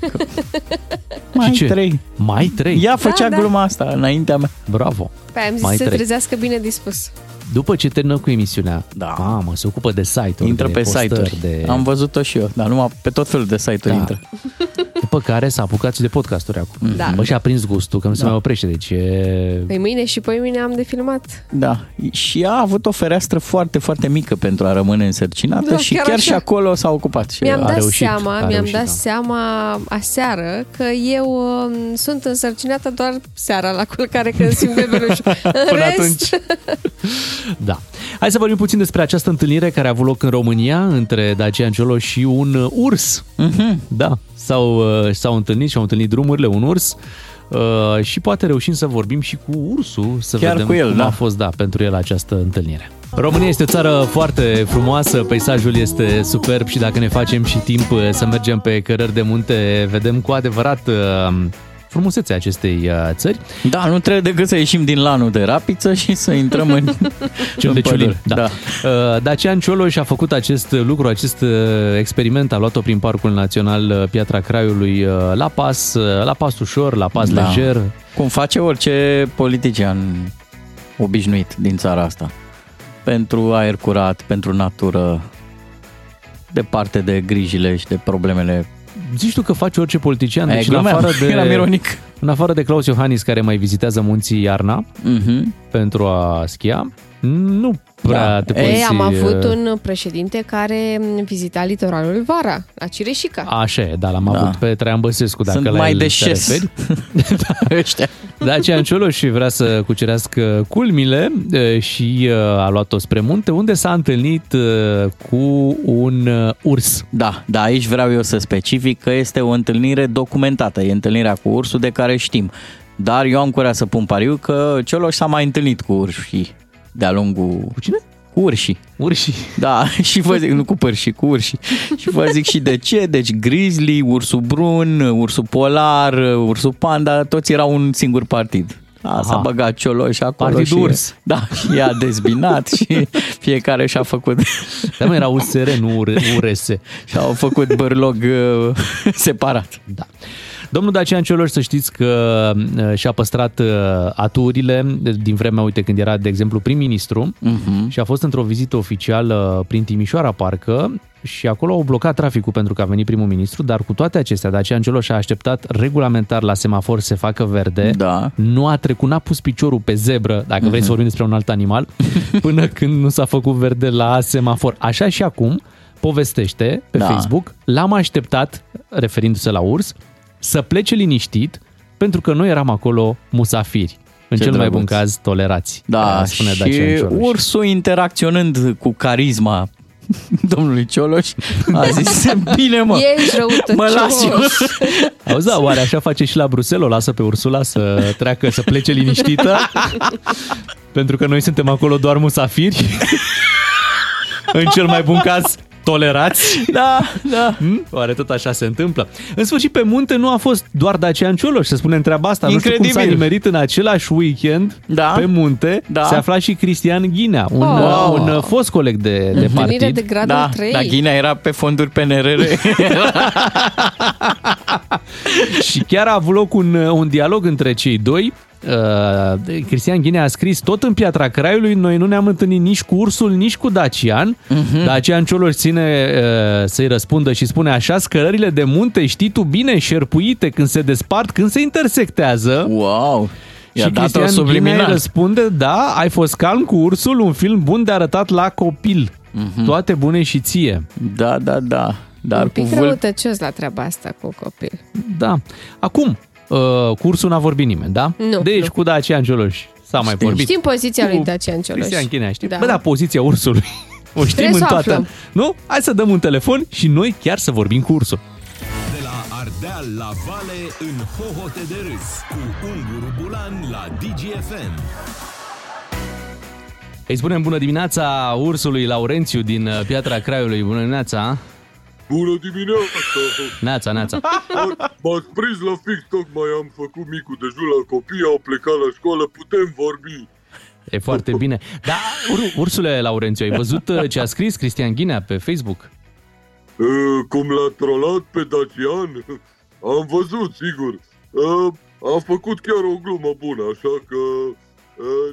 <laughs> Că- Mai ce? trei. Mai trei? Ea făcea da. gluma asta înaintea mea. Bravo! Pe aia am zis Mai să se trei. trezească bine dispus. După ce termină cu emisiunea, Da. mamă, se ocupă de site-uri, Intră de pe postări, site-uri. De... Am văzut-o și eu, dar numai pe tot felul de site-uri Da. intră. <laughs> După care s-a apucat și de podcasturi acum. Da. Bă, și-a prins gustul, că nu se Da. mai oprește, deci e... Păi mâine și poi mâine am de filmat. Da. Și ea a avut o fereastră foarte, foarte mică pentru a rămâne însărcinată Da, și chiar chiar, așa. și acolo s-a ocupat. Și Mi-am a dat reușit. seama, a mi-am reușit, dat da. seama aseară că eu um, sunt însărcinată doar seara la culcare când simt bebelușul. <laughs> În Până rest, atunci. <laughs> Da. Hai să vorbim puțin despre această întâlnire care a avut loc în România între Dacian Ciolo și un uh, urs. Mhm. Da, s-au, uh, s-au întâlnit și au întâlnit drumurile, un urs. Uh, și poate reușim să vorbim și cu ursul, să Chiar vedem cu el, cum da. a fost da, pentru el această întâlnire. România este o țară foarte frumoasă, peisajul este superb și dacă ne facem și timp uh, să mergem pe cărări de munte, vedem cu adevărat uh, frumusețea acestei uh, țări. Da, nu trebuie decât să ieșim din lanul de rapiță și să intrăm în, <laughs> Cel în de ciulin, pădure. da. da. Uh, Dacian Cioloș a făcut acest lucru, acest uh, experiment, a luat-o prin Parcul Național uh, Piatra Craiului uh, la pas, uh, la pas ușor, la pas Da. lejer. Cum face orice politician obișnuit din țara asta. Pentru aer curat, pentru natură, departe de grijile și de problemele. Zici tu că face orice politician, E, deci în glumeam, afară, <laughs> de, eram ironic. în afară de Claus Iohannis care mai vizitează munții iarna Mhm. pentru a schia, nu prea Da. te Ei, poți... am avut uh, un președinte care vizita litoralul vara, la Cireșica. Așa e, da, l-am Da. avut pe Traian Băsescu, dacă Sunt la mai el de te șes. referi. <laughs> Ăștia. Dacian Cioloș vrea să cucerească culmile e, și e, a luat-o spre munte, unde s-a întâlnit e, cu un e, urs. Da, da, aici vreau eu să specific că este o întâlnire documentată. E întâlnirea cu ursul de care știm. Dar eu am curat să pun pariu că Cioloș s-a mai întâlnit cu urșii de-a lungul... Cu cine? Cu urșii. Urșii. Da, <laughs> și vă zic, nu cu părși, cu urși. Și vă zic și de ce. Deci grizzly, ursul brun, ursul polar, ursul panda, toți erau un singur partid. A, s-a Aha. băgat Cioloș acolo Partidul și, urs. Da, și i-a dezbinat și fiecare și-a făcut Dar mă, era USR, nu UR- URS. <laughs> și-au făcut bărlog uh, separat. Da. Domnul Dacian Cioloș, să știți că uh, și-a păstrat uh, aturile din vremea, uite, când era, de exemplu, prim-ministru Mhm. și a fost într-o vizită oficială prin Timișoara, parcă, și acolo au blocat traficul pentru că a venit primul ministru, dar cu toate acestea, Dacian Cioloș a așteptat regulamentar la semafor să se facă verde, Da. nu a trecut, n-a pus piciorul pe zebră, dacă vrei să vorbim despre un alt animal, <laughs> până când nu s-a făcut verde la semafor. Așa și acum povestește pe Da. Facebook, l-am așteptat, referindu-se la urs, să plece liniștit, pentru că noi eram acolo musafiri. În Ce cel mai drăguț. bun caz, tolerați. Da, Aia spune și Dacian Cioloș. ursul interacționând cu carisma <laughs> domnului Cioloș a zis, bine mă, Ești răutăcios. mă las eu. <laughs> Auzi, da, oare așa face și la Bruxelles? O lasă pe Ursula să treacă, să plece liniștită? <laughs> Pentru că noi suntem acolo doar musafiri? în cel mai bun caz, tolerați. <laughs> Da, da. Hmm? Oare tot așa se întâmplă? În sfârșit, pe munte nu a fost doar Dacian Cioloș, să spunem treaba asta. Nu știu cum s-a Incredibil. nimerit în același weekend Da. pe munte. Da. Se afla și Cristian Ghinea, un, Wow. un uh, fost coleg de, de Întâlnire partid. de gradul Da, 3. dar Ghinea era pe fonduri PNRR. <laughs> <laughs> și chiar a avut loc un, un dialog între cei doi. Uh, Cristian Ghinea a scris tot în Piatra Craiului, noi nu ne-am întâlnit nici cu ursul, nici cu Dacian. Uh-huh. Dacian Cioloș ține uh, să-i răspundă și spune așa, scărările de munte știi tu bine, șerpuite, când se despart, când se intersectează. Wow! I-a și dat-o Cristian Ghinea subliminal. îi răspunde, da, ai fost calm cu ursul, un film bun de arătat la copil. Uh-huh. Toate bune și ție. Da, da, da. Dar Un cu pic vâl... răutăcios la treaba asta cu copil. Da. Acum, uh, cursul n-a vorbit nimeni, da? Nu, Deci nu. cu Dacian Cioloș s-a mai vorbit. Știm poziția lui Cu Dacian Cioloș. Cristian Ghinea, știi? Da. Bă, da, poziția ursului. <laughs> O știm Trebuie în să o toată. aflăm. Nu? Hai să dăm un telefon și noi chiar să vorbim cu ursul. De la Ardeal la Vale în hohote de râs cu Unguru Bulan la DGFM. Îi spunem bună dimineața ursului Laurențiu din uh, Piatra Craiului. Bună dimineața! Bună dimineața! Neața, neața. M-ați prins la fix, tocmai am făcut micul dejun la copii, au plecat la școală, putem vorbi. E foarte bine. Da, ur- ursule Laurențiu, ai văzut uh, ce a scris Cristian Ghinea pe Facebook? Uh, cum l-a trolat pe Dacian? Am văzut, sigur. Uh, a făcut chiar o glumă bună, așa că uh,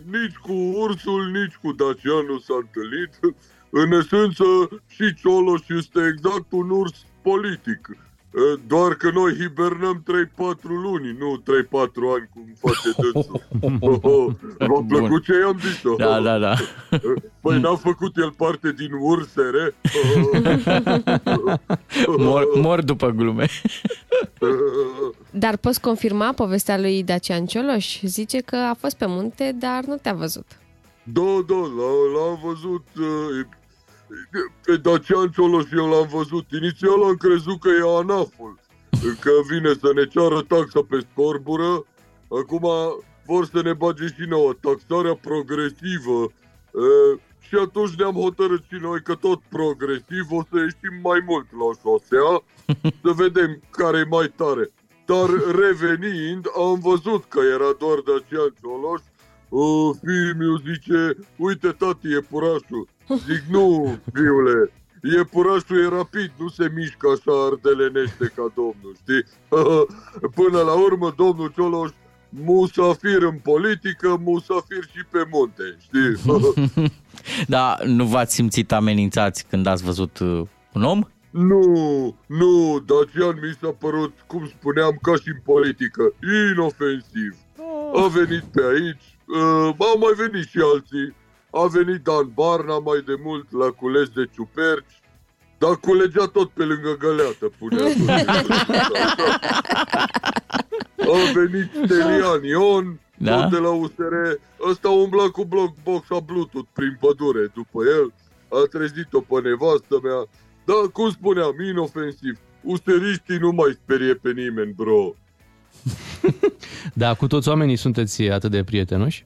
nici cu ursul, nici cu Dacian nu s-a întâlnit. În esență, și Cioloș este exact un urs politic. Uh, Doar că noi hibernăm 3-4 luni, nu 3-4 ani, cum face dânsul. <laughs> V-a plăcut ce i-am zis? Da, da, da. Păi n-a făcut el parte din ursere? <laughs> Mor, mor după glume. <laughs> Dar poți confirma povestea lui Dacian Cioloș? Zice că a fost pe munte, dar nu te-a văzut. Da, da, l- l-am văzut uh, pe Dacian Cioloș eu l-am văzut. Inițial am crezut că e anaful, că vine să ne ceară taxa pe scorbură. Acum vor să ne bage și nouă taxarea progresivă. Uh, și atunci ne-am hotărât și noi că tot progresiv o să ieșim mai mult la șosea, să vedem care e mai tare. Dar revenind, am văzut că era doar Dacian Cioloș Uh, Filmiu zice, uite tati, e purașul. Zic, nu, fiule, e purașul e rapid, nu se mișcă așa ardelenește ca domnul, știi? <laughs> Până la urmă, domnul Cioloș, musafir în politică, musafir și pe munte, știi? <laughs> Da, nu v-ați simțit amenințați când ați văzut uh, un om? Nu, nu, Dacian mi s-a părut, cum spuneam, ca și în politică, inofensiv. A venit pe aici, uh, au mai venit și alții. A venit Dan Barna mai de mult la cules de ciuperci, dar culegea tot pe lângă găleată, punea <laughs> tot. A venit Stelian Ion, Da? tot de la USR. Ăsta umbla cu bloc boxa Bluetooth prin pădure după el. A trezit-o pe nevastă mea. Da, cum spuneam, inofensiv. Useriștii nu mai sperie pe nimeni, bro. <laughs> Da, cu toți oamenii sunteți atât de prietenoși?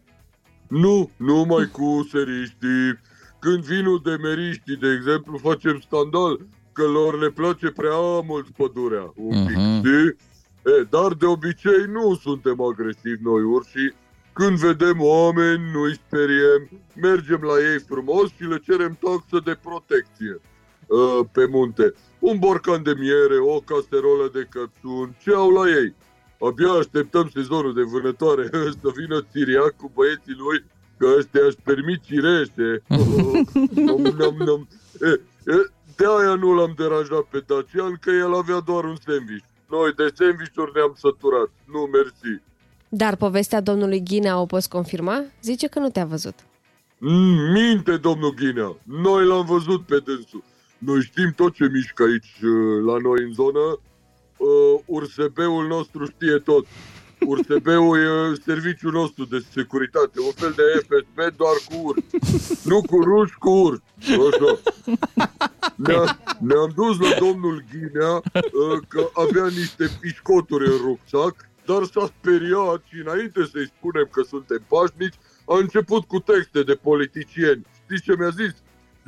Nu, numai cu useriștii. Când vinul de meriștii, de exemplu, facem scandal că lor le place prea mult pădurea, un pic, Mhm. știi? E, dar de obicei nu suntem agresivi noi urși. Când vedem oameni, nu îi speriem, mergem la ei frumos și le cerem taxă de protecție uh, pe munte. Un borcan de miere, o caserolă de căpșun, ce au la ei? Abia așteptăm sezonul de vânătoare <laughs> să vină Siriac cu băieții lui, că ăștia își permit cireșe. <laughs> Nom, nom, nom. E, e, De aia nu l-am deranjat pe Dacian, că el avea doar un sandwich. Noi de sandvișuri ne-am săturat. Nu, mersi. Dar povestea domnului Ghinea o poți confirma? Zice că nu te-a văzut. Mm, minte, domnul Ghinea. Noi l-am văzut pe dânsul. Noi știm tot ce mișcă aici uh, la noi în zonă. Uh, URSB-ul nostru știe tot. URSB-ul e serviciul nostru de securitate, un fel de FSB doar cu urs. Nu cu ruși, cu urs. Așa. Ne-a, ne-am dus la domnul Ghinea uh, că avea niște pișcoturi în rucsac, dar s-a speriat și înainte să-i spunem că suntem pașnici, a început cu texte de politicieni. Știți ce mi-a zis?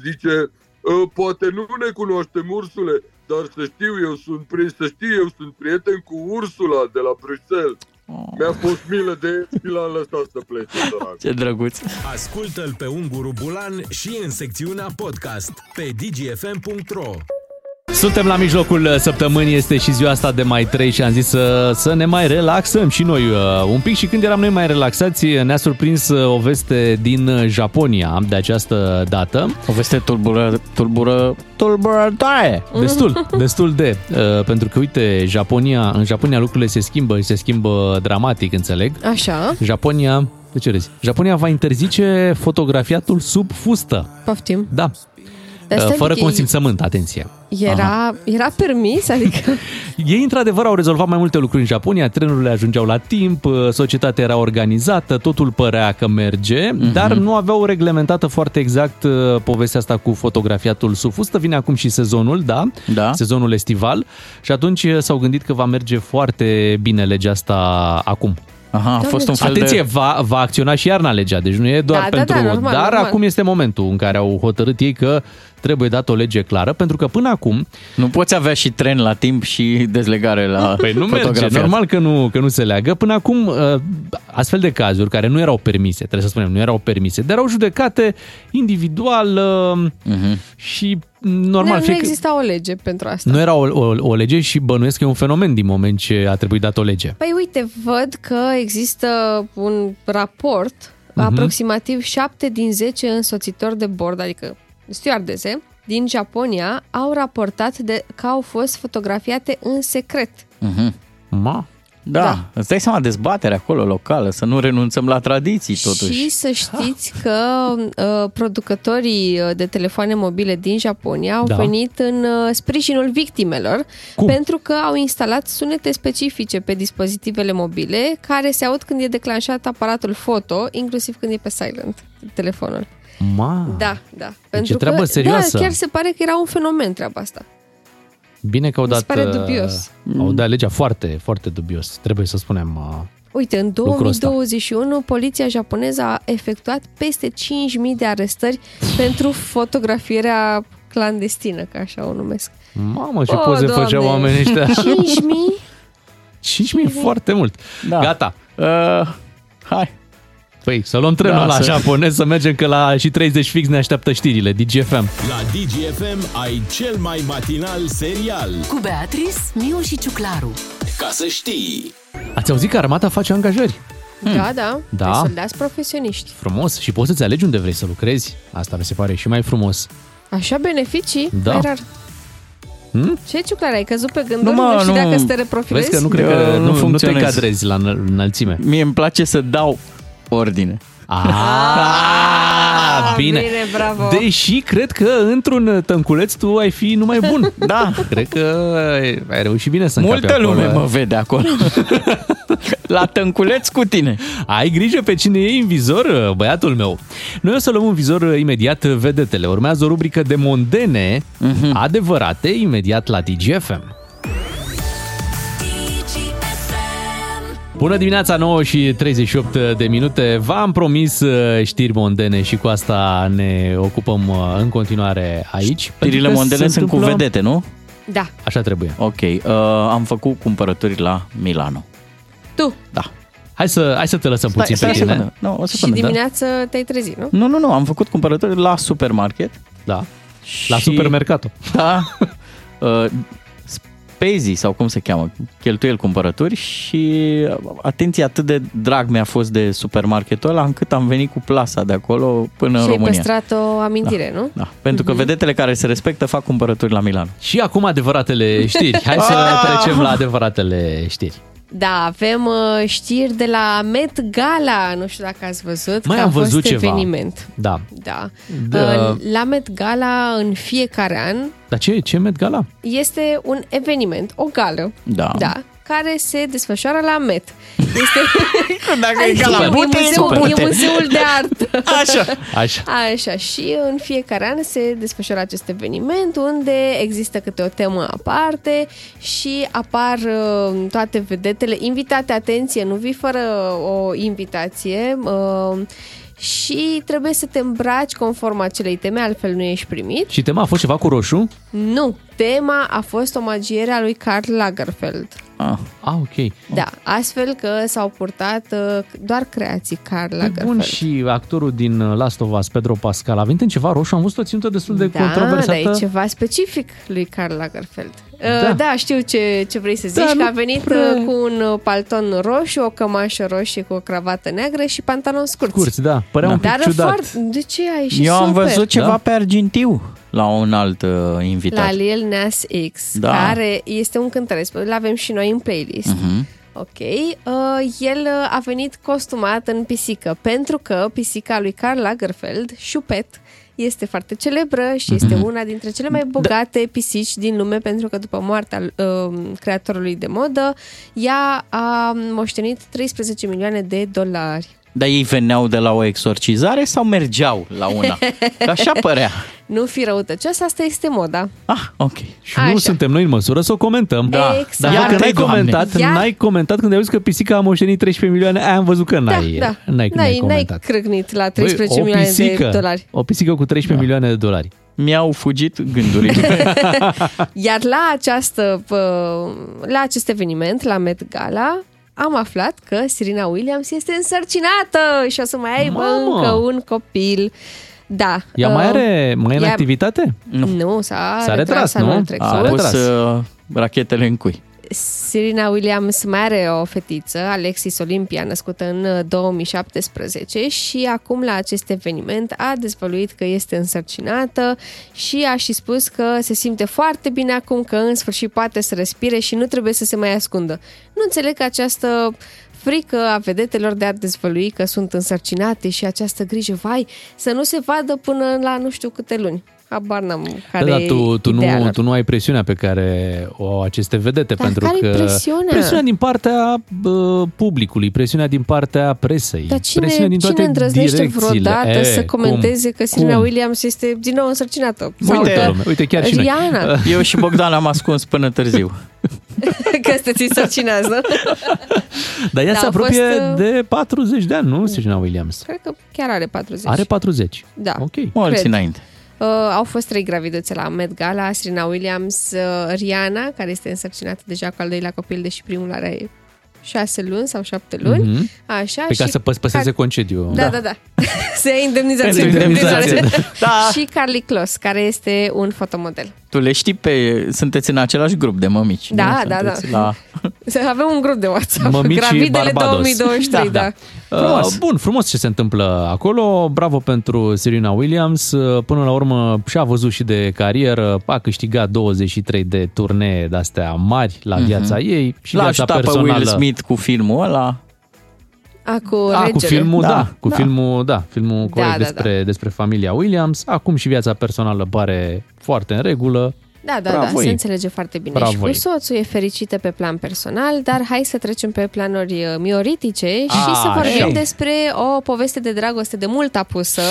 Zice, Uh, Poate nu ne cunoaștem, ursule, dar să știu, eu sunt, pri- să știu, eu sunt prieten cu Ursula de la Bruxelles. Mi-a fost milă de el și l-am lăsat să plece, sărac. Ce drăguț. Ascultă-l pe Unguru Bulan și în secțiunea podcast pe dgfm.ro Suntem la mijlocul săptămânii, este și ziua asta de mai 3 și am zis să, să ne mai relaxăm și noi uh, un pic și când eram noi mai relaxați ne-a surprins uh, o veste din uh, Japonia de această dată. O veste tulbură, tulbură, tulburătoare. <laughs> Destul, destul de. Uh, pentru că, uite, Japonia, în Japonia lucrurile se schimbă și se schimbă dramatic, înțeleg. Așa, Japonia, de ce râzi? Japonia va interzice fotografiatul sub fustă. poftim. Da. Dar Uh, stai Fără un pic, consimțământ, atenție. Era, era permis? Adică... <laughs> Ei, într-adevăr, au rezolvat mai multe lucruri în Japonia, trenurile ajungeau la timp, uh, societatea era organizată, totul părea că merge, Mhm. dar nu aveau reglementată foarte exact uh, povestea asta cu fotografiatul sub fustă. Vine acum și sezonul, da? Da. Sezonul estival și atunci uh, s-au gândit că va merge foarte bine legea asta acum. Aha, a fost un fel Atenție, de... va, va acționa și iarna legea, deci nu e doar Da, da, pentru... da, normal, dar normal. acum este momentul în care au hotărât ei că trebuie dat o lege clară, pentru că până acum Nu poți avea și tren la timp și dezlegare la Păi nu merge, fotografiat. normal că nu, că nu se leagă. Până acum, uh, astfel de cazuri care nu erau permise, trebuie să spunem, nu erau permise, dar erau judecate individual uh, Mhm. și normal. nu, nu fie că- exista o lege pentru asta. nu era o, o, o lege și bănuiesc că e un fenomen din moment ce a trebuit dat o lege. Păi uite, văd că există un raport, Mhm. aproximativ 7 din 10 însoțitori de bord, adică stewardese, din Japonia, au raportat de că au fost fotografiate în secret. Mhm. Ma. Da, Da. da, îți dai seama dezbaterea acolo locală, să nu renunțăm la tradiții totuși. Și să știți că uh, producătorii uh, de telefoane mobile din Japonia au Da. venit în uh, sprijinul victimelor Cum? pentru că au instalat sunete specifice pe dispozitivele mobile care se aud când e declanșat aparatul foto, inclusiv când e pe silent telefonul. Ma. Da, da. Pentru treabă că, serioasă. Da, chiar se pare că era un fenomen treaba asta. Bine că au Mi se dat... pare uh, dubios. Au dat legea foarte, foarte dubios. Trebuie să spunem... uh, Uite, în Lucrul ăsta. 2021, poliția japoneză a efectuat peste 5.000 de arestări <laughs> pentru fotografierea clandestină, ca așa o numesc. Mamă, ce O, poze Doamne, făceau oamenii ăștia. <laughs> 5.000? 5.000, <laughs> foarte mult. Da. Gata. Uh, hai. Păi, să luăm trenul Da, la să- japonez, să mergem că la și 30 fix ne așteaptă știrile. DGFM. La DGFM ai cel mai matinal serial. Cu Beatrice, Miu și Ciuclaru. Ca să știi. Ați auzit că armata face angajări? Da, da. Da. Pe soldați profesioniști. Frumos. Și poți să-ți alegi unde vrei să lucrezi. Asta mi se pare și mai frumos. Așa beneficii? Da. Mai rar. Hmm? Ce, Ciuclar, ai căzut pe gânduri? Nu, Nu, mă, știu nu. dacă să te reprofilezi? Vezi că nu cred Eu că nu nu, nu te funcționez. încadrezi la înăl- înălțime. Mie îmi place să dau ordine. Ah, bine. bine, bravo. Deși cred că într-un tănculeț tu ai fi numai bun. <laughs> Da. Cred că ai reușit bine să încapi Multă acolo. lume mă vede acolo. <laughs> la tânculeț cu tine. Ai grijă pe cine iei în vizor, băiatul meu. Noi o să luăm în vizor imediat vedetele. Urmează o rubrică de mondene adevărate imediat la DGFM. Bună dimineața, 9 și 38 de minute. V-am promis uh, știri mondene și cu asta ne ocupăm uh, în continuare aici. pentru Știrile că mondene se sunt cu întâmplă- vedete, nu? Da. Așa trebuie. Ok, uh, am făcut cumpărături la Milano. Tu. Da. Hai să, hai să te lăsăm Stai, puțin stai pe o tine. secundă. Nu, o Și secundă, da. dimineață te-ai trezit, nu? Nu, nu, nu, am făcut cumpărături la supermarket. Da. La Și- supermercato. Da. <laughs> Uh, Spezi sau cum se cheamă, cheltuieli cumpărături și uh, atenție atât de drag mi-a fost de supermarketul ăla încât am venit cu plasa de acolo până și în ai România. păstrat o amintire, nu? Da, pentru că vedetele care se respectă fac cumpărături la Milan. Și acum adevăratele știri. Hai să Ah! trecem la adevăratele știri. Da, avem uh, știri de la Met Gala. Nu știu dacă ați văzut. Mai că am a fost văzut ceva. eveniment. Da. Da. Da. Uh, La Met Gala în fiecare an Dar ce, ce Met Gala? este un eveniment, o gală, Da. da care se desfășoară la Met. Este... <laughs> Dacă e, ca la e, Bute, e muzeul, cu e Bute. muzeul de artă. <laughs> Așa. Așa. Așa, și în fiecare an se desfășoară acest eveniment unde există câte o temă aparte și apar uh, toate vedetele invitate, atenție, nu vii fără o invitație uh, și trebuie să te îmbraci conform acelei teme, altfel nu ești primit. Și tema a fost ceva cu roșu? Nu, tema a fost omagierea lui Karl Lagerfeld. Ah, ah ok. Da, astfel că s-au purtat uh, doar creații Karl Păi Lagerfeld. Bun, și actorul din uh, Last of Us, Pedro Pascal, a venit în ceva roșu, am văzut o ținută destul de Da, controversată. dar e ceva specific lui Karl Lagerfeld. Da. Da, da știu ce, ce vrei să zici, Da, că nu a venit prea- uh, cu un uh, palton roșu, o cămașă roșie cu o cravată neagră și pantaloni scurți. Scurți, da, părea un pic Dar ciudat. foarte... De ce a ieșit Eu am super? văzut ceva Da? pe argintiu la un alt uh, invitat. La Lil Nas X, Da. care este un cântăresc, îl avem și noi în playlist. Mhm. Ok, uh, el uh, a venit costumat în pisică, pentru că pisica lui Karl Lagerfeld, Chupet, este foarte celebră și este Mhm. una dintre cele mai bogate pisici din lume, pentru că după moartea uh, creatorului de modă, ea a moștenit 13 milioane de dolari. Dar ei veneau de la o exorcizare sau mergeau la una? Că așa părea. <laughs> Nu fi răutăcios, asta este moda. Ah, ok. Și nu Așa. suntem noi în măsură să o comentăm. Da. Exact. Dar dacă Iar n-ai te, Doamne. comentat, Iar- n-ai comentat când ai văzut că pisica a moștenit 13 milioane, aia am văzut că n-ai, da, da. n-ai, n-ai, n-ai, n-ai comentat. crâcnit la Băi, 13 o milioane pisică, de dolari. O pisică cu 13 milioane de dolari. Mi-au fugit gândurile. <laughs> Iar la, această, pă, la acest eveniment, la Met Gala, am aflat că Serena Williams este însărcinată și o să mai aibă Mamă! încă un copil. Da. Ea mai uh, are, mai e în ea- activitate? Nu. Nu, s-a, S-a retras, nu? anul A trecut. pus retras. uh, rachetele în cui. Serena Williams mai are o fetiță, Alexis Olympia, născută în uh, 2017 și acum la acest eveniment a dezvăluit că este însărcinată și a și spus că se simte foarte bine acum, că în sfârșit poate să respire și nu trebuie să se mai ascundă. Nu înțeleg că această frică a vedetelor de a dezvălui că sunt însărcinate și această grijă, vai, să nu se vadă până la nu știu câte luni. Habar n-am care da, dar e tu, tu, ideea nu, lor. tu nu ai presiunea pe care o au aceste vedete, Dar pentru care-i că presiunea? presiunea din partea bă, publicului, presiunea din partea presei, Dar cine, presiunea din toate cine îndrăznește direcțiile. vreodată E, să comenteze cum? că Serena Cum? Williams este din nou însărcinată? Sau Uite, că lume, uite, chiar și noi. Rihanna, <laughs> Eu și Bogdan am ascuns până târziu. <laughs> că sunteți însărcinează. <laughs> Dar ea Da, se a apropie fost, uh, de 40 de ani, nu, Serena Williams? Cred că chiar are 40. Are 40. Da. Ok. Mulți Cred. înainte. Uh, au fost trei graviduțe la Met Gala, Serena Williams, uh, Rihanna, care este însărcinată deja cu al doilea copil, deși primul are șase luni sau șapte luni. Mhm. Așa. Pe ca și să păs- păseze Car- concediu. Da, da, da. <laughs> Se ia indemnizație. Pentru indemnizație. <laughs> Da. Și Carly Kloss, care este un fotomodel. Tu le știi pe... Sunteți în același grup de mămici. Da, nu? da, Sunteți da. La... Să avem un grup de WhatsApp. Mămici Gravidele Barbados. 2023, da. Uh, Frumos. bun, frumos ce se întâmplă acolo. Bravo pentru Serena Williams. Uh, Până la urmă și-a văzut și de carieră. A câștigat 23 de turnee de-astea mari la viața ei și L-a viața ajutat pe personală. Will Smith cu filmul ăla. A, cu A, cu regele. filmul, da, Da, cu da. filmul, da, filmul corect da, despre, despre familia Williams. Acum și viața personală pare foarte în regulă. Da, da, Bravo da, se ei. înțelege foarte bine. Bravo și cu ei. soțul e fericită pe plan personal, dar hai să trecem pe planuri uh, mioritice și Ah, să vorbim așa. despre o poveste de dragoste de mult apusă.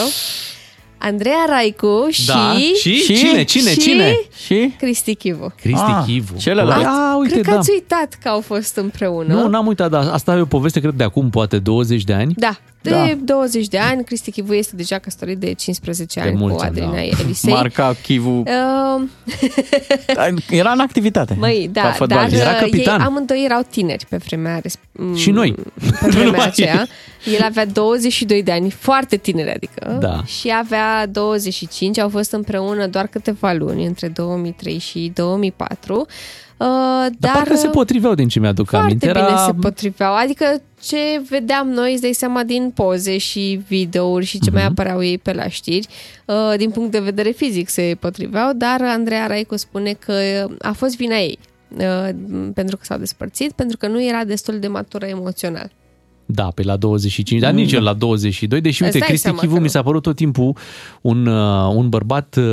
Andreea Raicu și... Da, și? și- Cine, cine, și cine? Și? Cristi Chivu. Cristi Ah, Chivu. celălalt. Ah, uite, Cred că da. ați uitat că au fost împreună. Nu, n-am uitat, dar asta e o poveste, cred, de acum, poate 20 de ani. Da, de Da. 20 de ani. Cristi Chivu este deja căsătorit de 15 De ani cu mulți ani, Adriana da. Elisei. Marca Chivu. Uh, Era în activitate. Măi, Ca da, dar fotbalist. Era uh, capitan. ei amândoi erau tineri pe vremea res- m, Și noi. Pe vremea <laughs> aceea. El avea 22 de ani, foarte tineri, adică. Da. Și avea 25, au fost împreună doar câteva luni, între 2003 și 2004. Uh, Dar, dar parcă se potriveau din ce mi-aduc foarte aminte. bine Era... se potriveau. Adică ce vedeam noi, îți dai seama din poze și videouri și ce Mhm. mai apăreau ei pe la știri, uh, din punct de vedere fizic se potriveau, dar Andreea Raicu spune că a fost vina ei uh, pentru că s-au despărțit, pentru că nu era destul de matură emoțional. Da, pe la 25, dar nici el la 22, deși, Îți uite, dai Cristi seama Chivu că mi nu. s-a părut tot timpul un, uh, un bărbat uh,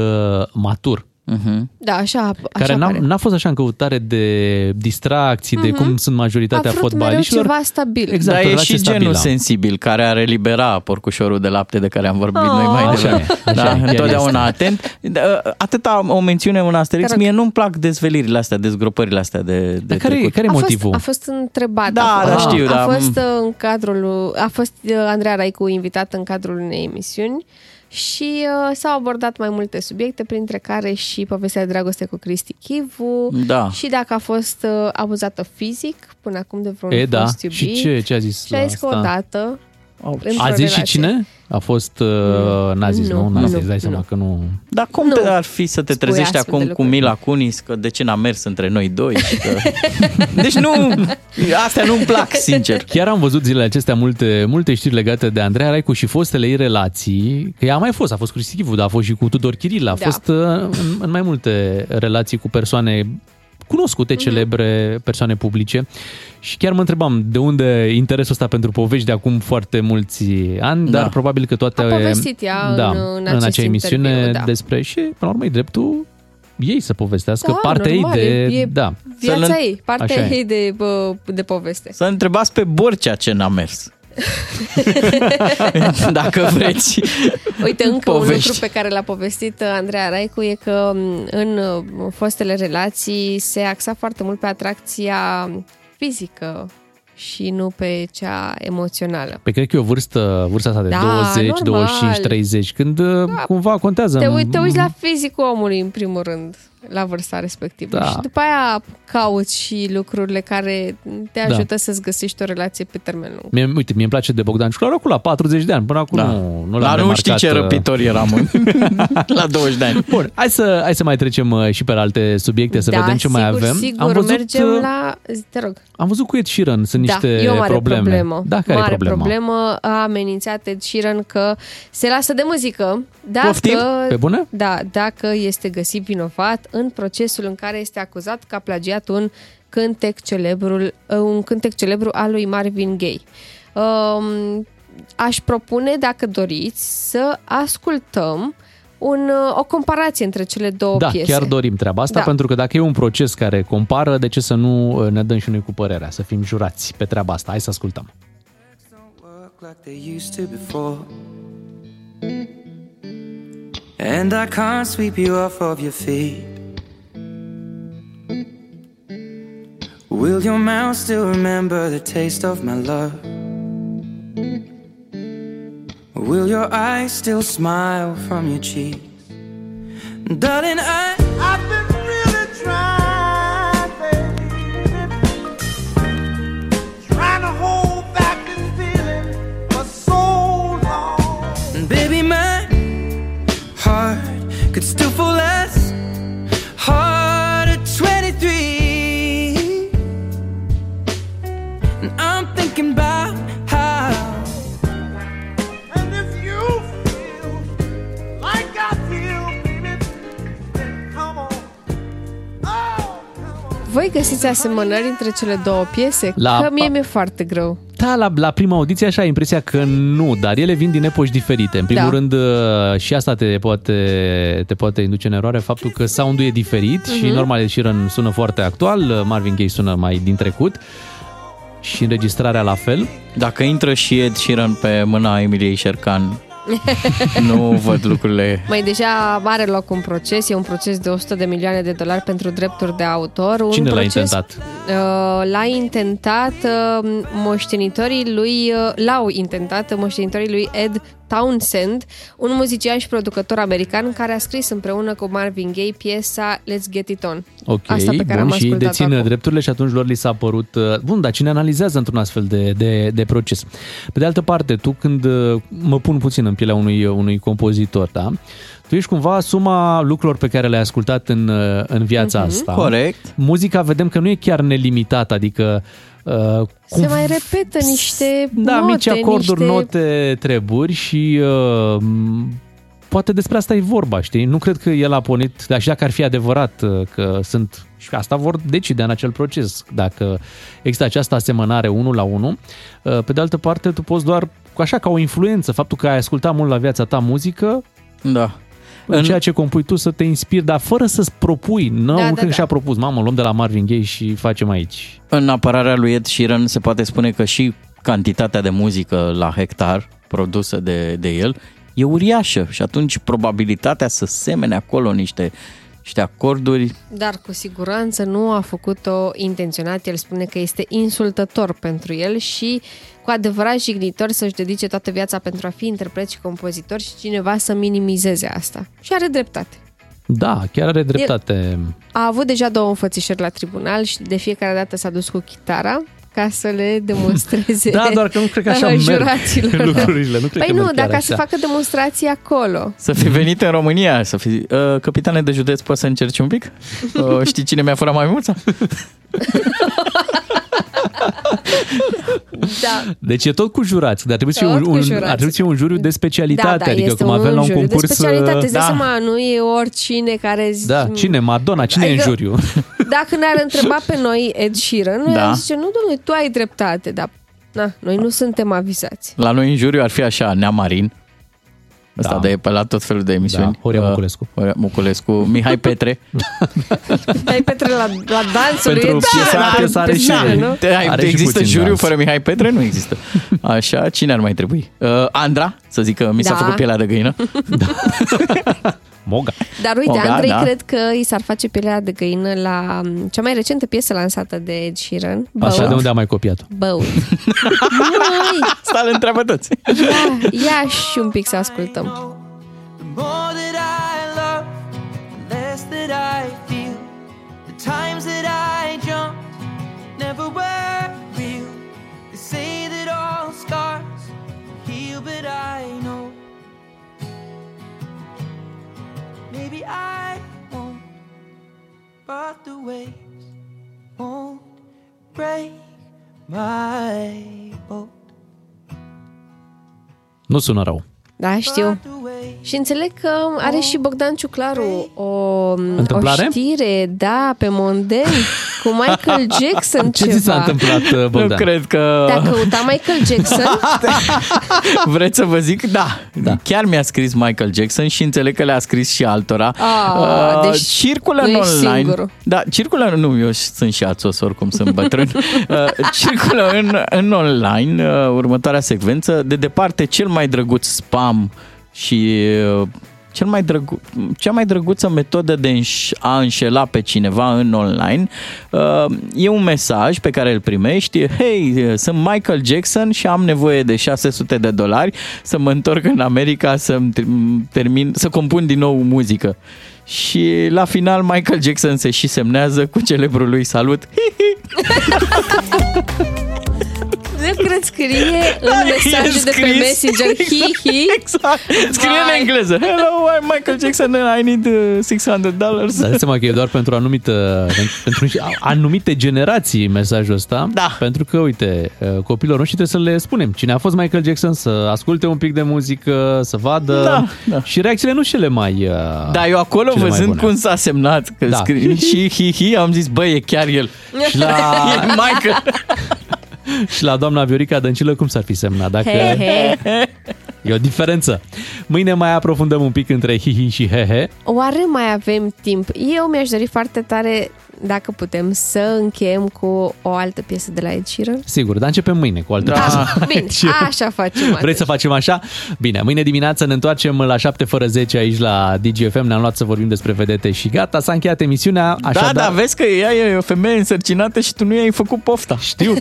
matur. Mhm. Da, așa, așa care n-a, pare. n-a fost așa în căutare de distracții, de Mhm. cum sunt majoritatea A vrut fotbaliștilor. mereu ceva stabil. Exact, Dar o e relație și genul stabilă. sensibil care are libera porcușorul de lapte de care am vorbit noi mai Așa devreme. e, așa da, e, chiar întotdeauna este. atent. Da, Atâta o mențiune în Asterix, Te rog. mie nu-mi plac dezvelirile astea, dezgropările astea de, de care, trecut. care e a motivul? Fost, a fost întrebat. Da, a, da, fost- știu, a da. fost uh, în cadrul, a fost uh, Andreea Raicu invitat în cadrul unei emisiuni și uh, s-au abordat mai multe subiecte, printre care și povestea de dragoste cu Cristi Chivu Da. și dacă a fost uh, abuzată fizic până acum de vreun E, da. fost iubit. Și ce, ce a zis Și a la zis că asta? odată într-o A zis și relație- cine? A fost... Uh, n-a zis, nu? Nu, N-a nu, zis, dai nu. seama că nu... Dar cum Nu. te ar fi să te Spui trezești astfel de acum cu lucruri. Mila Kunis, că de ce n-a mers între noi doi? Și că... <laughs> Deci nu, astea nu-mi plac, sincer. Chiar am văzut zilele acestea multe, multe știri legate de Andreea Raicu și fostele ei relații, că ea a mai fost, a fost cu Cristi Chivu, dar a fost și cu Tudor Chiril, a Da. fost uh, în, în mai multe relații cu persoane cunoscute, Mhm. celebre, persoane publice. Și chiar mă întrebam de unde interesul ăsta pentru povești de acum foarte mulți ani, Da. dar probabil că toate... A povestit ea da, în- în în acest acea emisiune interviu, da. despre și, până la urmă, e dreptul ei să povestească Da, partea normal, ei de... e- da. Viața Să-l- ei, partea Așa e. ei de, bă, de poveste. Să întrebați pe Borcea ce n-a mers. <laughs> Dacă vreți. Uite, încă un Povești. lucru pe care l-a povestit uh, Andreea Raicu e că m, în uh, fostele relații se axa foarte mult pe atracția fizică și nu pe cea emoțională. Pe cred că e o vârstă, vârsta asta de Da, 20, normal. 25, 30, când da. cumva contează. Te, ui- te uiți la fizicul omului, în primul rând, la vârsta respectivă. Da. Și după aia cauți și lucrurile care te Da. ajută să-ți găsești o relație pe termen lung. Mie, uite, mie îmi place de Bogdan Ciuclaru acum la 40 de ani, până acum Da. nu, nu l-am Dar nu remarcat, știi ce uh, răpitor eram în- <laughs> la 20 de ani. Bun, hai să, hai să mai trecem uh, și pe la alte subiecte, să da, vedem ce sigur, mai avem. Sigur, am văzut, mergem uh, la... Te rog. Am văzut cu Ed Sheeran, sunt Da, niște e o mare probleme. problemă. Da, care mare e problema? problemă. A amenințat Ed Sheeran că se lasă de muzică dacă, Poftim? Pe bune? Da, dacă este găsit vinovat în procesul în care este acuzat că a plagiat un cântec celebrul, un cântec celebru al lui Marvin Gaye. Um, aș propune, dacă doriți, să ascultăm un, o comparație între cele două Da, piese. chiar dorim treaba asta, Da. pentru că dacă e un proces care compară, de ce să nu uh, ne dăm și noi cu părerea, să fim jurați pe treaba asta. Hai să ascultăm. work like they used to before. And I can't sweep you off of your feet. Will your mouth still remember the taste of my love? Will your eyes still smile from your cheeks? Darling, I, I've been really trying, baby. Trying to hold back this feeling for so long. Baby, my heart could still fall as Voi găsiți asemănări între cele două piese? La că mie pa- mi-e foarte greu. Da, la, la prima audiție așa ai impresia că nu, dar ele vin din epoci diferite. În primul Da. rând uh, și asta te poate, te poate induce în eroare, faptul că sound-ul e diferit și Mhm. normal Ed Sheeran sună foarte actual, uh, Marvin Gaye sună mai din trecut și înregistrarea la fel. Dacă intră și Ed Sheeran pe mâna Emiliei Șercan, <laughs> nu văd lucrurile Mai deja are loc un proces, e un proces de 100 de milioane de dolari pentru drepturi de autor. Un Cine l-a proces, intentat? Uh, l-a intentat uh, moștenitorii lui, uh, l-au intentat moștenitorii lui Ed Townsend, un muzician și producător american care a scris împreună cu Marvin Gaye piesa Let's Get It On. Ok, Asta pe care bun, am și ei ascultat dețin acum. drepturile și atunci lor li s-a părut... uh, Bun, dar cine analizează într-un astfel de, de, de proces? Pe de altă parte, tu când uh, mă pun puțin în pielea unui, unui compozitor, da? Tu ești cumva suma lucrurilor pe care le-ai ascultat în, uh, în viața Mhm. asta. Corect. Muzica vedem că nu e chiar nelimitată, adică uh, Se mai repetă niște da, note, mici acorduri, niște... note, treburi și uh, m, poate despre asta e vorba, știi? Nu cred că el a pornit, dar și dacă ar fi adevărat uh, că sunt, și asta vor decide în acel proces, dacă există această asemănare unul la unul. Uh, pe de altă parte, tu poți doar, cu așa ca o influență, faptul că ai ascultat mult la viața ta muzică, Da. În, în ceea ce compui tu să te inspiri, dar fără să-ți propui. Nu Da, da, da, când da. și-a propus, mamă, luăm de la Marvin Gaye și facem aici. În apărarea lui Ed Sheeran se poate spune că și cantitatea de muzică la hectar produsă de, de el e uriașă și atunci probabilitatea să semene acolo niște, niște acorduri Dar cu siguranță nu a făcut-o intenționat. El spune că este insultător pentru el și cu adevărat jignitor să-și dedice toată viața pentru a fi interpret și compozitor și cineva să minimizeze asta. Și are dreptate. Da, chiar are dreptate. A avut deja două înfățișări la tribunal și de fiecare dată s-a dus cu chitara ca să le demonstreze Da, doar că nu cred că așa merg juraților. <laughs> lucrurile. Nu cred păi că nu, merg chiar dacă așa. să facă demonstrații acolo. Să fi venit în România, să fi... Uh, capitane de județ, poți să încerci un pic? <laughs> Uh, știi cine mi-a furat mai mult? <laughs> Da. Deci e tot cu jurați, dar trebuie să fie Tot un, cu un, jurați. ar trebui să fie un juriu de specialitate, da, da, adică este cum avem la un juriu concurs... de specialitate. Îți dai da, seama, nu e oricine care zi... da, cine? Madonna, cine Adică- e în juriu? Dacă ne-ar întreba pe noi Ed Sheeran, noi Da. am zice, nu, domnule, tu ai dreptate, dar na, noi nu suntem avizați. La noi în juriu ar fi așa, Neamarin, Ăsta Da. de pe la tot felul de emisiuni. Da, Horia Uh, Muculescu. Horia Muculescu, Mihai <laughs> Petre. Dai Petre la, la dansuri. Pentru e- piesa, da, piesa are și, da, nu? Ai- Are și există puțin juriu dans. fără Mihai Petre? Nu există. Așa, cine ar mai trebui? Uh, Andra, să zic că mi s-a Da. făcut pielea de găină. <laughs> Moga. Dar uite, Moga, Andrei da. cred că i s-ar face pielea de găină la m, cea mai recentă piesă lansată de Ed Sheeran. Așa, Boat. de unde am mai copiat-o? Boat. <laughs> Măi, Asta le întreabă toți. da, ia și un pic să ascultăm. But the waves won't break my boat. Nu sună rău. Da, știu. Și înțeleg că are și Bogdan Ciuclaru o, o Întâmplare? știre, da, pe Mondeni, cu Michael <laughs> Jackson Ce ceva. ți s-a întâmplat, uh, Nu Bogdan? cred că... Te-a căutat Michael Jackson? <laughs> Vreți să vă zic? Da. da. Chiar mi-a scris Michael Jackson și înțeleg că le-a scris și altora. Ah, deci circulă nu în ești online. singurul. Da, circulă, nu, eu sunt și ațos, oricum sunt bătrân. <laughs> Uh, circulă în, în online uh, următoarea secvență. De departe, cel mai drăguț spam și uh, cel mai drăgu- cea mai drăguță metodă de înș- a înșela pe cineva în online uh, e un mesaj pe care îl primești Hei, sunt Michael Jackson și am nevoie de 600 de dolari să mă întorc în America să termin, să compun din nou muzică. Și la final Michael Jackson se și semnează cu celebrul lui salut. <laughs> Nu cred scrie <laughs> în Da, mesaje e de pe scris. Messenger <laughs> hi-hi. Exact. Scrie în Vai. engleză. Hello, I'm Michael Jackson and I need uh, 600 dollars. Dați seama că e doar pentru anumită, pentru anumite generații mesajul ăsta. Da. Pentru că, uite, copiilor noștri trebuie să le spunem cine a fost Michael Jackson, să asculte un pic de muzică, să vadă Da, da. și reacțiile nu cele mai uh, Da, eu acolo cele mai văzând bune. cum s-a semnat, că Da. scrie și hi hi, am zis, băi, e chiar el. Și la, <laughs> E Michael. <laughs> și la doamna Viorica Dăncilă cum s-ar fi semnat? Dacă He, he. <laughs> e o diferență. Mâine mai aprofundăm un pic între hihi și hehe. Oare mai avem timp? Eu mi-aș dori foarte tare dacă putem să încheiem cu o altă piesă de la Ed Sheeran. Sigur, dar începem mâine cu o altă Da. piesă. Bine, <laughs> așa facem. Vrei atunci. să facem așa? Bine, mâine dimineață ne întoarcem la 7 fără 10 aici la DGFM. Ne-am luat să vorbim despre vedete și gata, s-a încheiat emisiunea. Da, Așadar, da, vezi că ea e o femeie însărcinată și tu nu i-ai făcut pofta. Știu,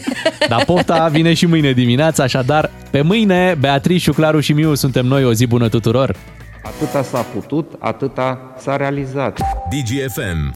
dar pofta vine și mâine dimineața, așadar pe mâine Beatrice, Claru și Miu suntem noi. O zi bună tuturor! Atâta s-a putut, atâta s-a realizat. DGFM.